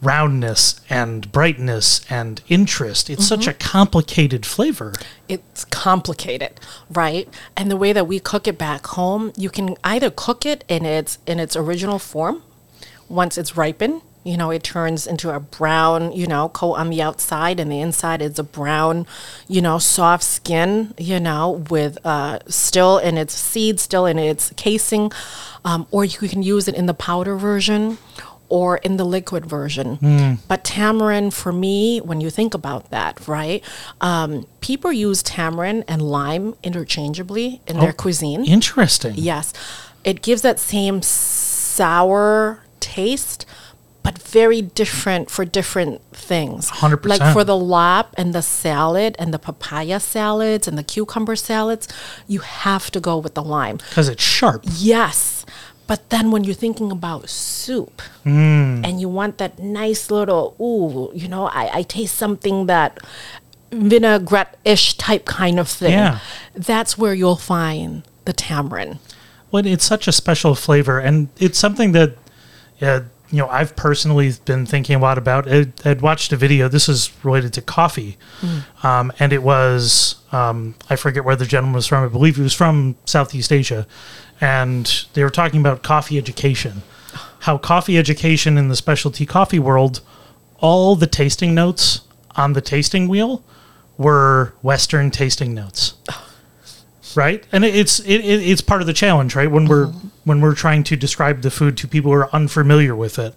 S1: roundness and brightness and interest. It's such
S2: Mm-hmm.
S1: a complicated flavor.
S2: it's complicated, right? And the way that we cook it back home, you can either cook it in its in its original form. Once it's ripened, you know, it turns into a brown, you know, coat on the outside and the inside is a brown, you know, soft skin, you know, with uh, still in its seed, still in its casing. Um, or you can use it in the powder version or in the liquid version. But tamarind, for me, when you think about that, right? Um, people use tamarind and lime interchangeably in their cuisine.
S1: Interesting.
S2: Yes. It gives that same sour taste, but very different for different things.
S1: 100%.
S2: Like for the larb and the salad and the papaya salads and the cucumber salads, you have to go with the lime.
S1: Because it's sharp.
S2: Yes. But then when you're thinking about soup and you want that nice little, ooh, you know, I, I taste something that vinaigrette ish type kind of thing.
S1: Yeah.
S2: That's where you'll find the tamarind.
S1: Well, it's such a special flavor, and it's something that uh, you know, I've personally been thinking a lot about. I, I'd watched a video. This is related to coffee, um, and it was um, I forget where the gentleman was from. I believe he was from Southeast Asia, and they were talking about coffee education, how coffee education in the specialty coffee world, all the tasting notes on the tasting wheel were Western tasting notes right? And it's it, it, it's part of the challenge right? When we're when we're trying to describe the food to people who are unfamiliar with it.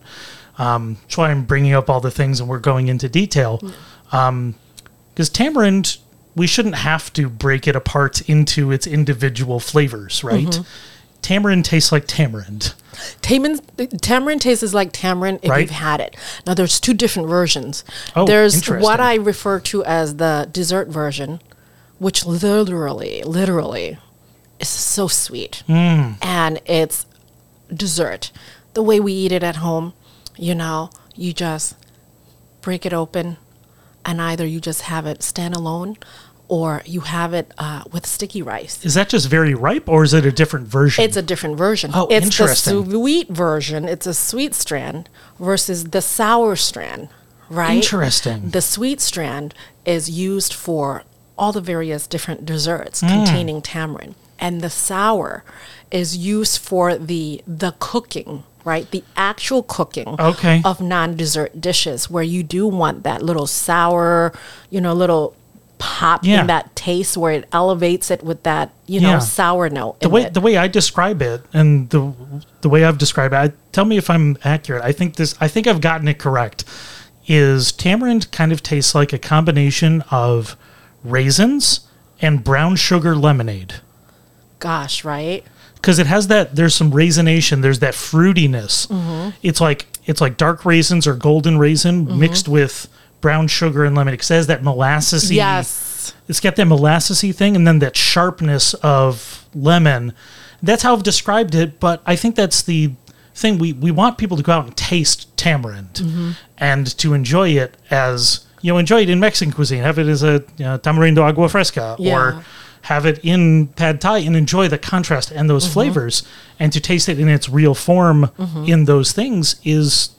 S1: Um, that's why i'm bringing up all the things and we're going into detail. Because tamarind we shouldn't have to break it apart into its individual flavors right? Tamarind tastes like tamarind.
S2: Tamarind, tamarind tastes like tamarind if
S1: Right.
S2: you've had it. Now, there's two different versions.
S1: Oh,
S2: there's what I refer to as the dessert version, which literally, literally is so sweet.
S1: Hmm.
S2: And it's dessert. The way we eat it at home, you know, you just break it open and either you just have it stand alone or you have it uh, with sticky rice.
S1: is that just very ripe or is it a different version
S2: It's a different version.
S1: Oh,
S2: it's
S1: interesting.
S2: the sweet version. It's a sweet strand versus the sour strand, right?
S1: Interesting.
S2: The sweet strand is used for all the various different desserts
S1: Hmm.
S2: containing tamarind, and the sour is used for the the cooking, right? The actual cooking
S1: Okay.
S2: of non-dessert dishes where you do want that little sour, you know, little pop
S1: Yeah.
S2: in that taste where it elevates it with that, you know,
S1: Yeah.
S2: sour note.
S1: the way
S2: it.
S1: the way I describe it and the the way I've described it, I, tell me if I'm accurate. I think this I think I've gotten it correct. Is tamarind kind of tastes like a combination of raisins and brown sugar lemonade
S2: Gosh, right?
S1: because it has that there's some raisination there's that fruitiness
S2: Mm-hmm.
S1: it's like it's like dark raisins or golden raisin mixed with brown sugar and lemon it has that molassesy
S2: Yes.
S1: it's got that molassesy thing and then that sharpness of lemon. That's how I've described it, but I think that's the thing we, we want people to go out and taste tamarind
S2: Mm-hmm.
S1: and to enjoy it as you know enjoy it in Mexican cuisine have it as a you know, tamarindo agua fresca
S2: Yeah.
S1: or have it in pad thai and enjoy the contrast and
S2: Mm-hmm.
S1: those flavors and to taste it in its real form
S2: Mm-hmm.
S1: in those things is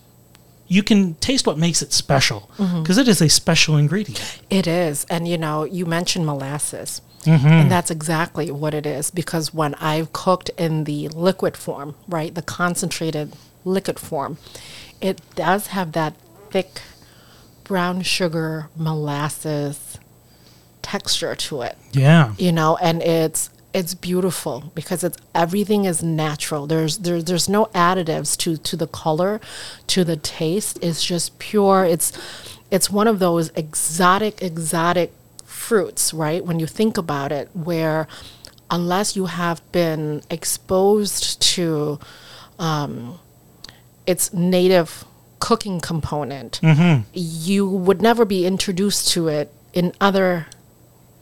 S1: you can taste what makes it special
S2: Mm-hmm.
S1: because is a special ingredient
S2: It is. And you know, you mentioned molasses.
S1: Mm-hmm.
S2: And that's exactly what it is because when I've cooked in the liquid form, right, the concentrated liquid form, it does have that thick brown sugar molasses texture to it.
S1: yeah.
S2: You know and it's it's beautiful because it's everything is natural. There's there, there's no additives to to the color to the taste. It's just pure. It's it's one of those exotic exotic fruits right? When you think about it where unless you have been exposed to um, its native cooking component you would never be introduced to it in other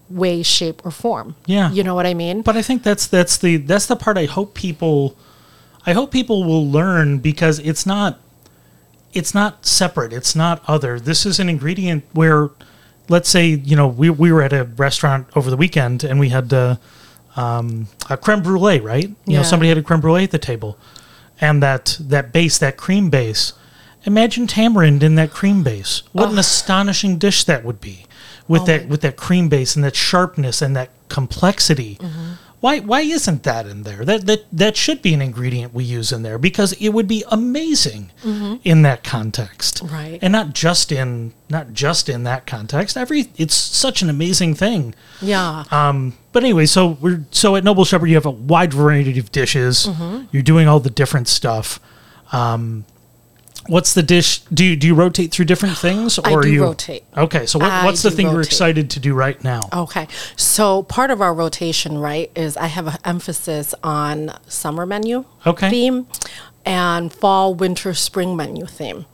S2: way shape or form
S1: Yeah.
S2: you know what i mean
S1: But I think that's that's the that's the part I hope people I hope people will learn because it's not it's not separate. It's not other. This is an ingredient where let's say, you know, we we were at a restaurant over the weekend and we had uh, um, a creme brulee, right? You know, somebody had a creme brulee at the table. And that that base, that cream base. Imagine tamarind in that cream base. What an astonishing dish that would be. With
S2: Oh
S1: that with that cream base and that sharpness and that complexity.
S2: Mm-hmm.
S1: Why why isn't that in there? That that that should be an ingredient we use in there because it would be amazing in that context.
S2: Mm-hmm. Right.
S1: And not just in not just in that context. Every it's such an amazing thing.
S2: yeah
S1: Um, but anyway, so we're so at Noble Shepherd you have a wide variety of dishes. You're doing all the different stuff. Um, what's the dish? Do you do you rotate through different things, or
S2: I do
S1: you
S2: rotate.
S1: Okay, so what, what's the thing you're excited to do right now?
S2: Okay. So part of our rotation, right, is I have an emphasis on summer menu
S1: Okay.
S2: theme and fall, winter, spring menu theme.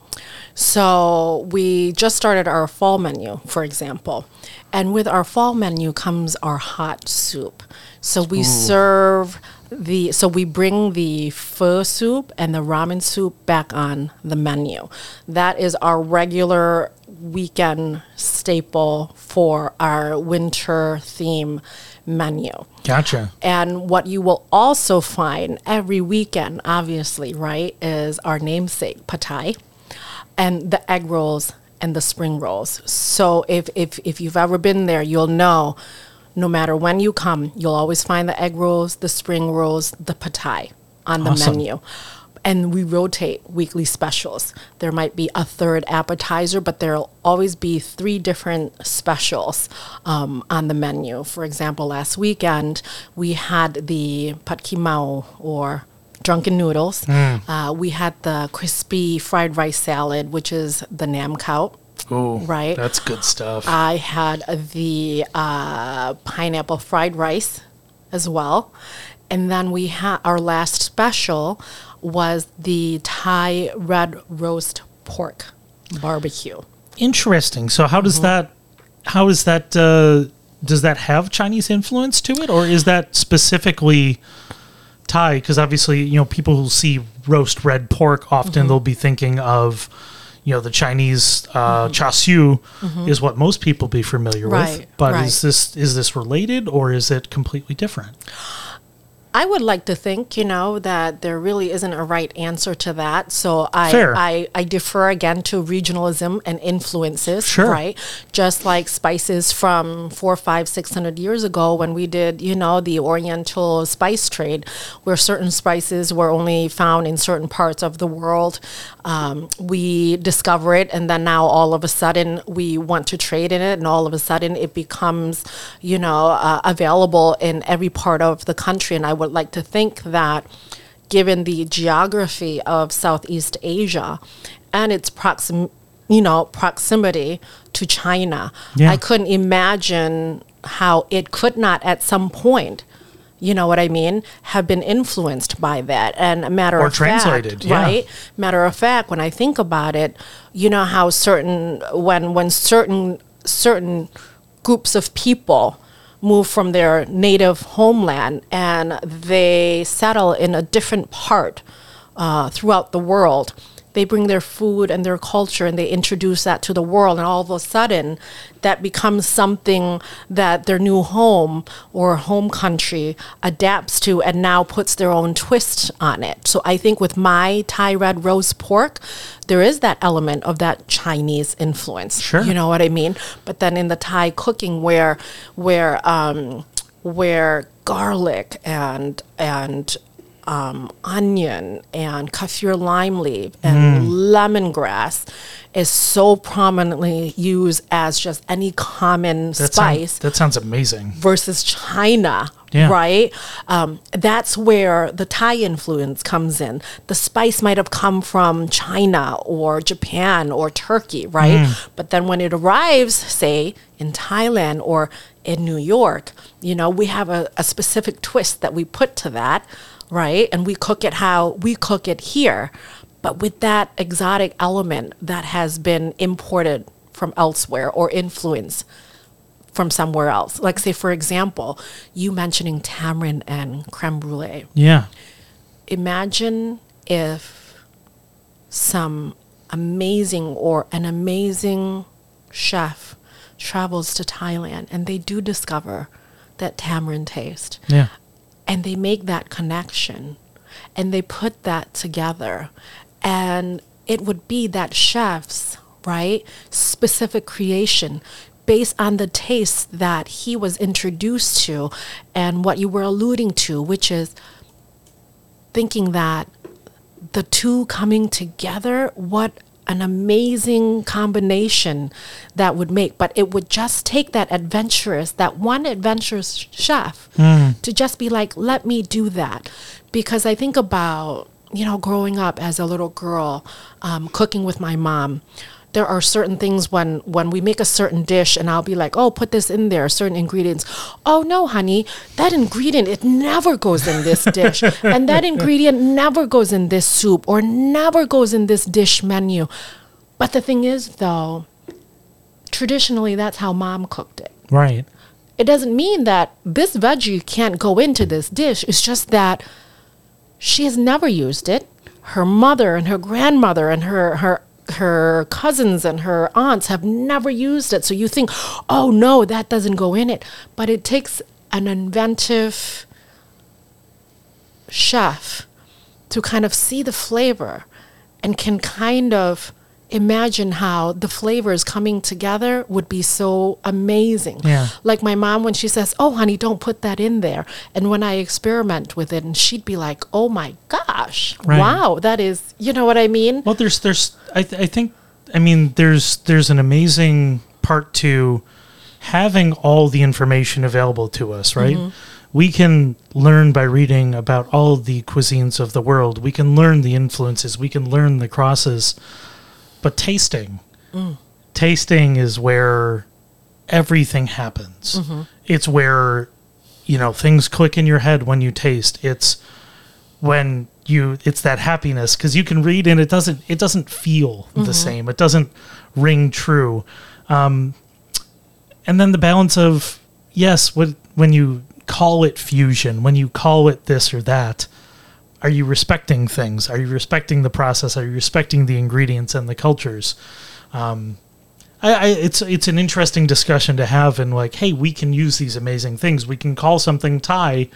S2: So we just started our fall menu, for example. And with our fall menu comes our hot soup. So we serve the so we bring the pho soup and the ramen soup back on the menu. That is our regular weekend staple for our winter theme menu.
S1: Gotcha.
S2: And what you will also find every weekend, obviously, right, is our namesake, pad thai, and the egg rolls and the spring rolls. So if, if, if you've ever been there, you'll know no matter when you come, you'll always find the egg rolls, the spring rolls, the pad thai on the
S1: Awesome.
S2: menu. And we rotate weekly specials. There might be a third appetizer, but there'll always be three different specials um, on the menu. For example, last weekend we had the pad kee mao or drunken noodles. Uh, we had the crispy fried rice salad, which is the nam khao.
S1: Oh,
S2: Right.
S1: That's good stuff.
S2: I had the uh, pineapple fried rice as well. And then we had our last special was the Thai red roast pork barbecue.
S1: Interesting. So how
S2: Mm-hmm.
S1: does that? How is that? Uh, does that have Chinese influence to it, or is that specifically Thai? Because obviously, you know, people who see roast red pork often
S2: Mm-hmm.
S1: they'll be thinking of, you know, the Chinese uh, char siu is what most people be familiar with.
S2: Mm-hmm.
S1: But
S2: right.
S1: is this is this related, or is it completely different?
S2: I would like to think, you know, that there really isn't a right answer to that. So I,
S1: Fair.
S2: I, I defer again to regionalism and influences,
S1: Sure.
S2: right? Just like spices from four, five, six hundred years ago when we did, you know, the Oriental spice trade, where certain spices were only found in certain parts of the world. Um, we discover it, and then now all of a sudden we want to trade in it, and all of a sudden it becomes, you know, uh, available in every part of the country. And I would like to think that given the geography of Southeast Asia and its proxim, you know, proximity to China,
S1: Yeah.
S2: I couldn't imagine how it could not at some point, you know what I mean, have been influenced by that. And a matter
S1: Or
S2: of fact,
S1: translated, yeah.
S2: right? Matter of fact, when I think about it, you know how certain when when certain certain groups of people move from their native homeland and they settle in a different part uh, throughout the world. They bring their food and their culture and they introduce that to the world, and all of a sudden, that becomes something that their new home or home country adapts to and now puts their own twist on it. So I think with my Thai red roast pork, there is that element of that Chinese influence.
S1: Sure.
S2: You know what I mean? But then in the Thai cooking where where um where garlic and and um, onion and kaffir lime leaf and lemongrass is so prominently used as just any common
S1: That sound-
S2: spice
S1: that sounds amazing.
S2: versus China,
S1: Yeah.
S2: right? Um, that's where the Thai influence comes in. The spice might have come from China or Japan or Turkey, right? But then when it arrives, say, in Thailand or in New York, you know, we have a, a specific twist that we put to that, right? And we cook it how we cook it here. But with that exotic element that has been imported from elsewhere or influenced from somewhere else. Like, say, for example, you mentioning tamarind and creme brulee.
S1: Yeah.
S2: Imagine if some amazing or an amazing chef travels to Thailand and they do discover that tamarind taste
S1: Yeah.
S2: And they make that connection. And they put that together. And it would be that chef's right specific creation based on the taste that he was introduced to and what you were alluding to which is thinking that the two coming together what an amazing combination that would make but it would just take that adventurous that one adventurous chef to just be like let me do that. Because i think about you know growing up as a little girl um, cooking with my mom there are certain things when when we make a certain dish and I'll be like, "Oh, put this in there, certain ingredients." "Oh no, honey, that ingredient it never goes in this dish." and that ingredient never goes in this soup or never goes in this dish menu. But the thing is though, traditionally that's how mom cooked it.
S1: Right.
S2: It doesn't mean that this veggie can't go into this dish. It's just that she has never used it. Her mother and her grandmother and her her her cousins and her aunts have never used it. So you think, oh no, that doesn't go in it. But it takes an inventive chef to kind of see the flavor and can kind of imagine how the flavors coming together would be so amazing.
S1: Yeah.
S2: Like my mom when she says, "Oh, honey, don't put that in there." And when I experiment with it and she'd be like, "Oh my gosh.
S1: Right.
S2: Wow, that is, you know what I mean?"
S1: Well, there's there's I, th- I think I mean there's there's an amazing part to having all the information available to us, right? Mm-hmm. We can learn by reading about all the cuisines of the world. We can learn the influences. We can learn the crosses. But tasting, mm. tasting is where everything happens. Mm-hmm. It's where you know things click in your head when you taste. It's when you it's that happiness because you can read and it doesn't it doesn't feel the mm-hmm. same. It doesn't ring true. Um and then the balance of yes what when you call it fusion when you call it this or that are you respecting things are you respecting the process are you respecting the ingredients and the cultures um I, I it's it's an interesting discussion to have and like hey we can use these amazing things we can call something thai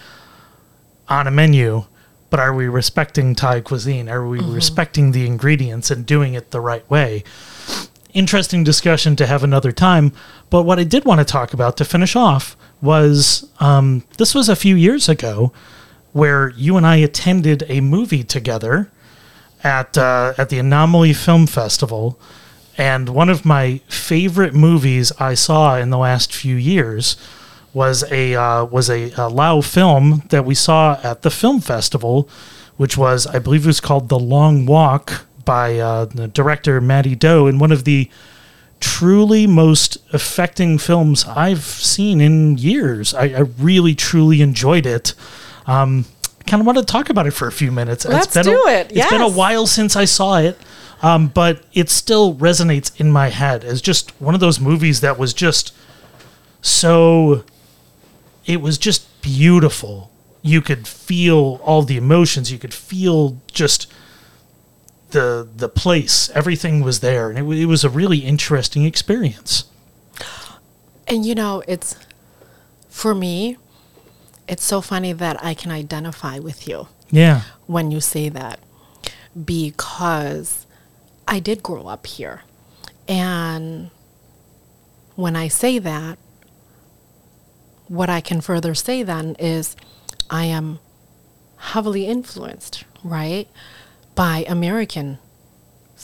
S1: on a menu, but are we respecting Thai cuisine? Are we respecting the ingredients and doing it the right way? Interesting discussion to have another time. But what I did want to talk about to finish off was um, this was a few years ago where you and I attended a movie together at uh, at the Anomaly Film Festival, and one of my favorite movies I saw in the last few years was a uh, was a, a Lao film that we saw at the film festival, which was I believe it was called The Long Walk by uh, director Mattie Do, and one of the truly most affecting films I've seen in years. I, I really truly enjoyed it. Um, kind of want to talk about it for a few minutes.
S2: Let's
S1: been
S2: do
S1: a,
S2: it.
S1: It's been a while since I saw it, um, but it still resonates in my head as just one of those movies that was just so. It was just beautiful. You could feel all the emotions. You could feel just the the place. Everything was there, and it, it was a really interesting experience.
S2: And you know, it's for me, it's so funny that I can identify with you
S1: Yeah,
S2: when you say that because I did grow up here. And when I say that, what I can further say then is I am heavily influenced, right, by American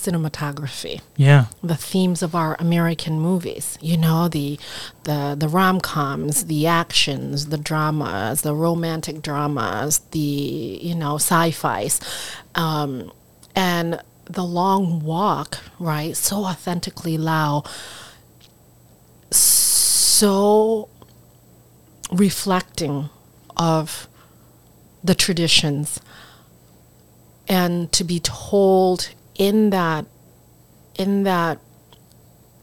S2: cinematography
S1: yeah,
S2: the themes of our American movies. You know, the the the rom coms, the actions, the dramas, the romantic dramas, the you know sci-fi's, um, and the long walk. Right, so authentically Lao, so reflecting of the traditions and to be told in that in that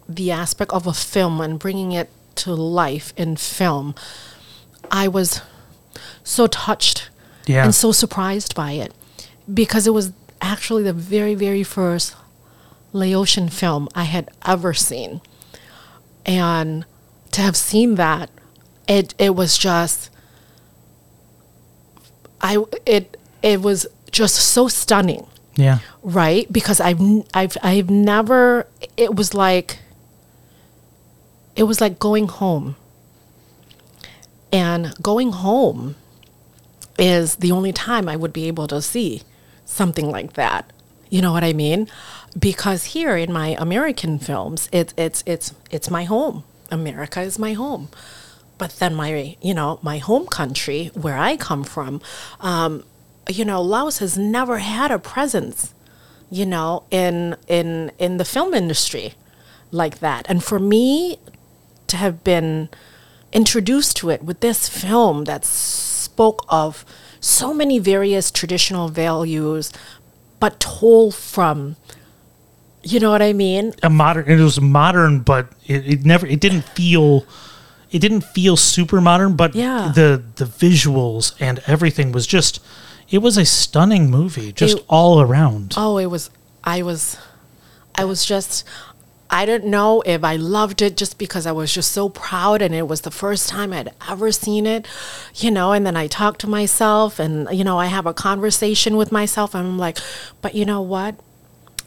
S2: the aspect of a film and bringing it to life in film i was so touched
S1: yeah.
S2: and so surprised by it. Because it was actually the very very first laotian film i had ever seen. And to have seen that it it was just i it it was just so stunning
S1: yeah,
S2: right? Because i've i've i've never it was like it was like going home. And going home is the only time i would be able to see something like that. You know what i mean? Because here in my american films it's it's it's it's my home. America is my home. But then my you know my home country where i come from um, you know laos has never had a presence you know in in in the film industry like that and for me to have been introduced to it with this film that spoke of so many various traditional values but told from you know what i mean
S1: a modern. It was modern, but it, it never. It didn't feel. It didn't feel super modern, but
S2: Yeah.
S1: the the visuals and everything was just. It was a stunning movie, just
S2: It-
S1: all around.
S2: Oh, it was. I was. I was just. I don't know if I loved it just because I was just so proud and it was the first time I'd ever seen it, you know, and then I talk to myself and, you know, I have a conversation with myself and I'm like, but you know what?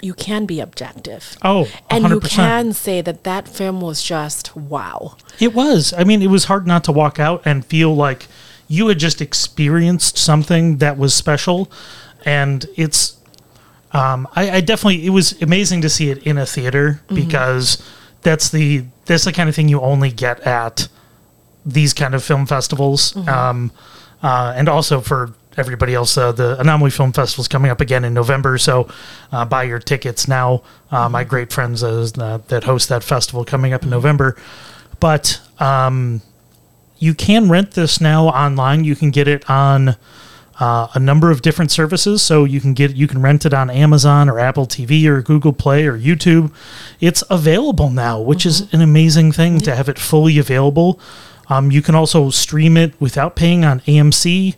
S2: You can be objective.
S1: Oh,
S2: and you can say that that film was just wow.
S1: It was. I mean, it was hard not to walk out and feel like you had just experienced something that was special. And it's, um, I, I definitely, it was amazing to see it in a theater because that's the, that's the kind of thing you only get at these kind of film festivals. Um, uh, and also for everybody else, uh, the Anomaly Film Festival is coming up again in November. So uh, buy your tickets now. Uh, my great friends uh, that host that festival coming up in November. But um, you can rent this now online. You can get it on uh, a number of different services. So you can get you can rent it on Amazon or Apple TV or Google Play or YouTube. It's available now, which is an amazing thing to have it fully available. Um, you can also stream it without paying on AMC,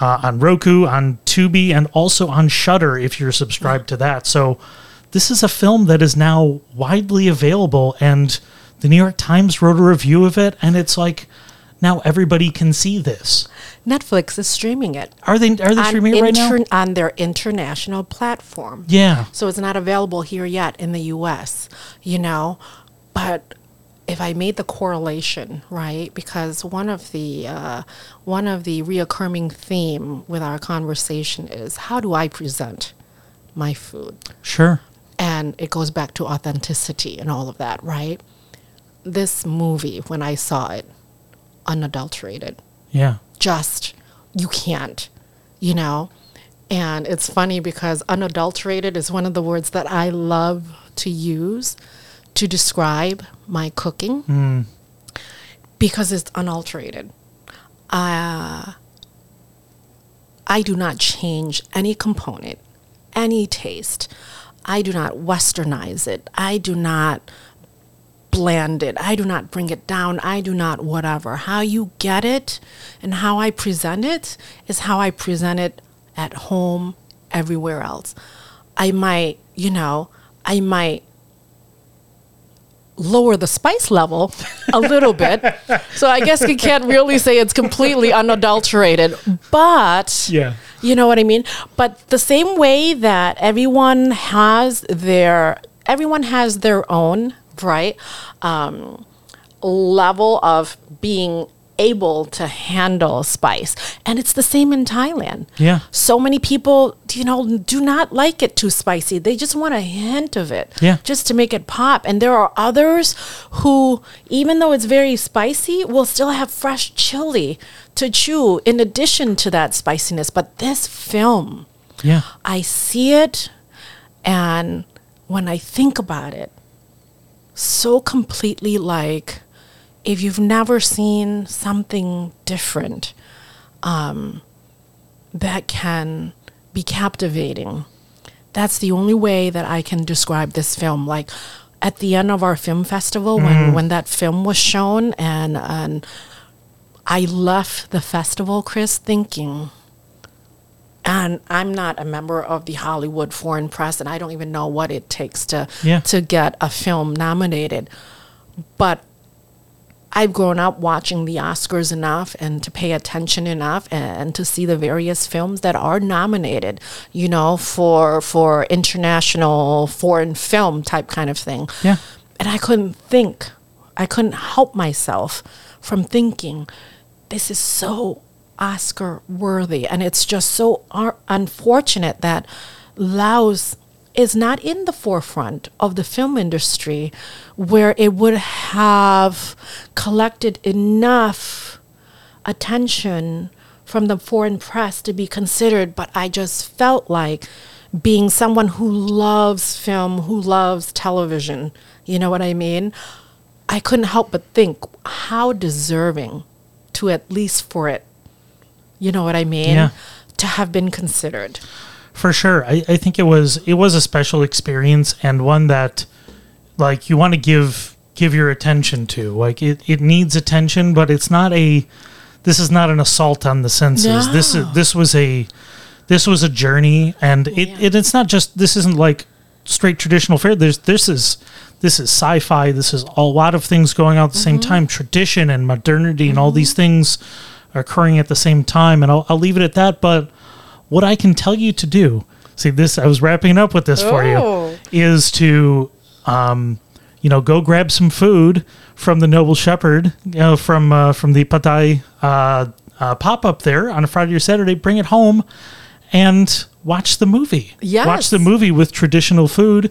S1: uh, on Roku, on Tubi, and also on Shudder if you're subscribed to that. So this is a film that is now widely available, and the New York Times wrote a review of it, and it's like now everybody can see this.
S2: Netflix is streaming it.
S1: Are they are they streaming it right now?
S2: on their international platform.
S1: Yeah.
S2: So it's not available here yet in the US, you know. But if I made the correlation, right? Because one of the uh, one of the reoccurring theme with our conversation is how do I present my food?
S1: Sure.
S2: And it goes back to authenticity and all of that, right? This movie, when I saw it, unadulterated.
S1: Yeah.
S2: just you can't you know? And it's funny because unadulterated is one of the words that i love to use to describe my cooking because it's unalterated. Uh, i do not change any component any taste. I do not westernize it. I do not bland it. I do not bring it down. I do not whatever. How you get it and how I present it is how I present it at home, everywhere else. I might, you know, I might lower the spice level a little bit. So I guess you can't really say it's completely unadulterated, but
S1: Yeah.
S2: you know what I mean? But the same way that everyone has their everyone has their own right um, level of being able to handle spice, and it's the same in Thailand.
S1: Yeah.
S2: So many people, you know, do not like it too spicy. They just want a hint of it,
S1: Yeah.
S2: just to make it pop. And there are others who, even though it's very spicy, will still have fresh chili to chew in addition to that spiciness. But this film,
S1: Yeah.
S2: I see it, and when I think about it, so completely like if you've never seen something different um, that can be captivating, that's the only way that I can describe this film. Like at the end of our film festival, when, when that film was shown, and, and I left the festival, Chris, thinking, and I'm not a member of the Hollywood Foreign Press, and I don't even know what it takes to
S1: Yeah.
S2: to get a film nominated. But I've grown up watching the Oscars enough and to pay attention enough and to see the various films that are nominated, you know, for for international foreign film type kind of thing.
S1: Yeah.
S2: And I couldn't think. I couldn't help myself from thinking this is so Oscar worthy and it's just so ar- unfortunate that Laos is not in the forefront of the film industry where it would have collected enough attention from the foreign press to be considered, but I just felt like being someone who loves film, who loves television, you know what I mean? I couldn't help but think how deserving to at least for it, you know what I mean?
S1: Yeah.
S2: To have been considered.
S1: For sure. I, I think it was it was a special experience and one that like you want to give give your attention to. Like it, it needs attention, but it's not a this is not an assault on the senses. This is this was a this was a journey and it,
S2: Yeah.
S1: it it's not just this isn't like straight traditional fare. There's this is this is sci-fi. This is a lot of things going on at the same mm-hmm. time, tradition and modernity, and all mm-hmm. these things occurring at the same time. And I'll, I'll leave it at that. But what I can tell you to do, see this, I was wrapping up with this for
S2: Oh.
S1: you, is to, um, you know, go grab some food from the Noble Shepherd, you know, from uh, from the Patai uh, uh, pop up there on a Friday or Saturday. Bring it home and watch the movie.
S2: Yes.
S1: watch the movie with traditional food,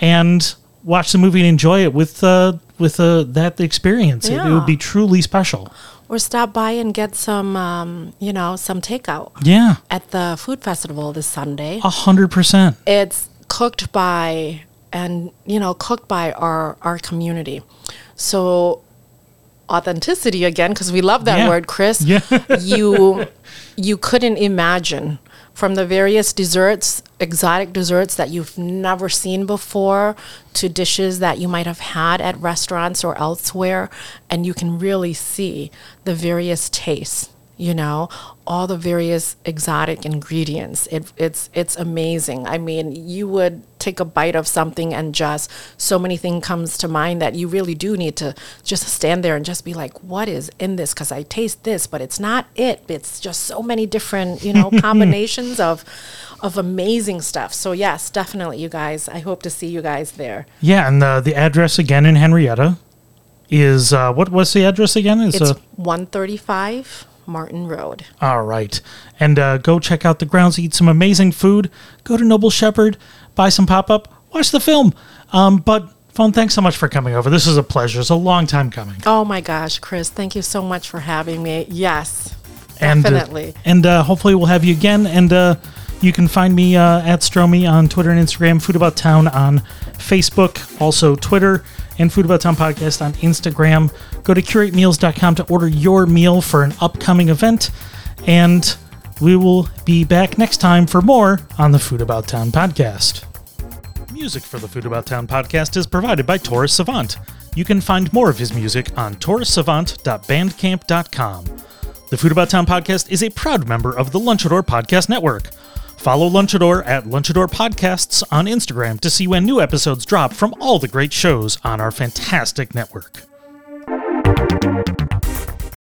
S1: and watch the movie and enjoy it with uh, with uh, that experience. It, it would be truly special.
S2: Or stop by and get some, um, you know, some takeout
S1: Yeah,
S2: at the food festival this Sunday.
S1: a hundred percent.
S2: it's cooked by and you know cooked by our our community so authenticity again because we love that
S1: Yeah.
S2: word chris
S1: Yeah.
S2: you you couldn't imagine from the various desserts exotic desserts that you've never seen before to dishes that you might have had at restaurants or elsewhere and you can really see the various tastes you know all the various exotic ingredients. It, it's it's amazing. I mean you would take a bite of something and just so many things comes to mind that you really do need to just stand there and just be like what is in this? Because i taste this but it's not it. It's just so many different you know combinations of of amazing stuff. So yes definitely you guys. I hope to see you guys there.
S1: Yeah, and the the address again in Henrietta is uh, what was the address again? Is
S2: it's
S1: uh,
S2: 135 martin road
S1: all right, and uh, go check out the grounds, eat some amazing food, go to Noble Shepherd, buy some pop up, watch the film. Um, but phone, thanks so much for coming over. This is a pleasure. It's a long time coming.
S2: Oh my gosh, Chris, thank you so much for having me. Yes,
S1: and uh,
S2: definitely.
S1: and uh, hopefully we'll have you again. And uh, you can find me uh, at Stromy on Twitter and Instagram, Food About Town on Facebook, also Twitter, and Food About Town podcast on Instagram. Go to curatemeals.com to order your meal for an upcoming event, and we will be back next time for more on the Food About Town podcast. Music for the Food About Town podcast is provided by Taurus Savant. You can find more of his music on taurusavant.bandcamp.com. The Food About Town podcast is a proud member of the Lunchador Podcast Network. Follow Lunchador at Lunchador Podcasts on Instagram to see when new episodes drop from all the great shows on our fantastic network.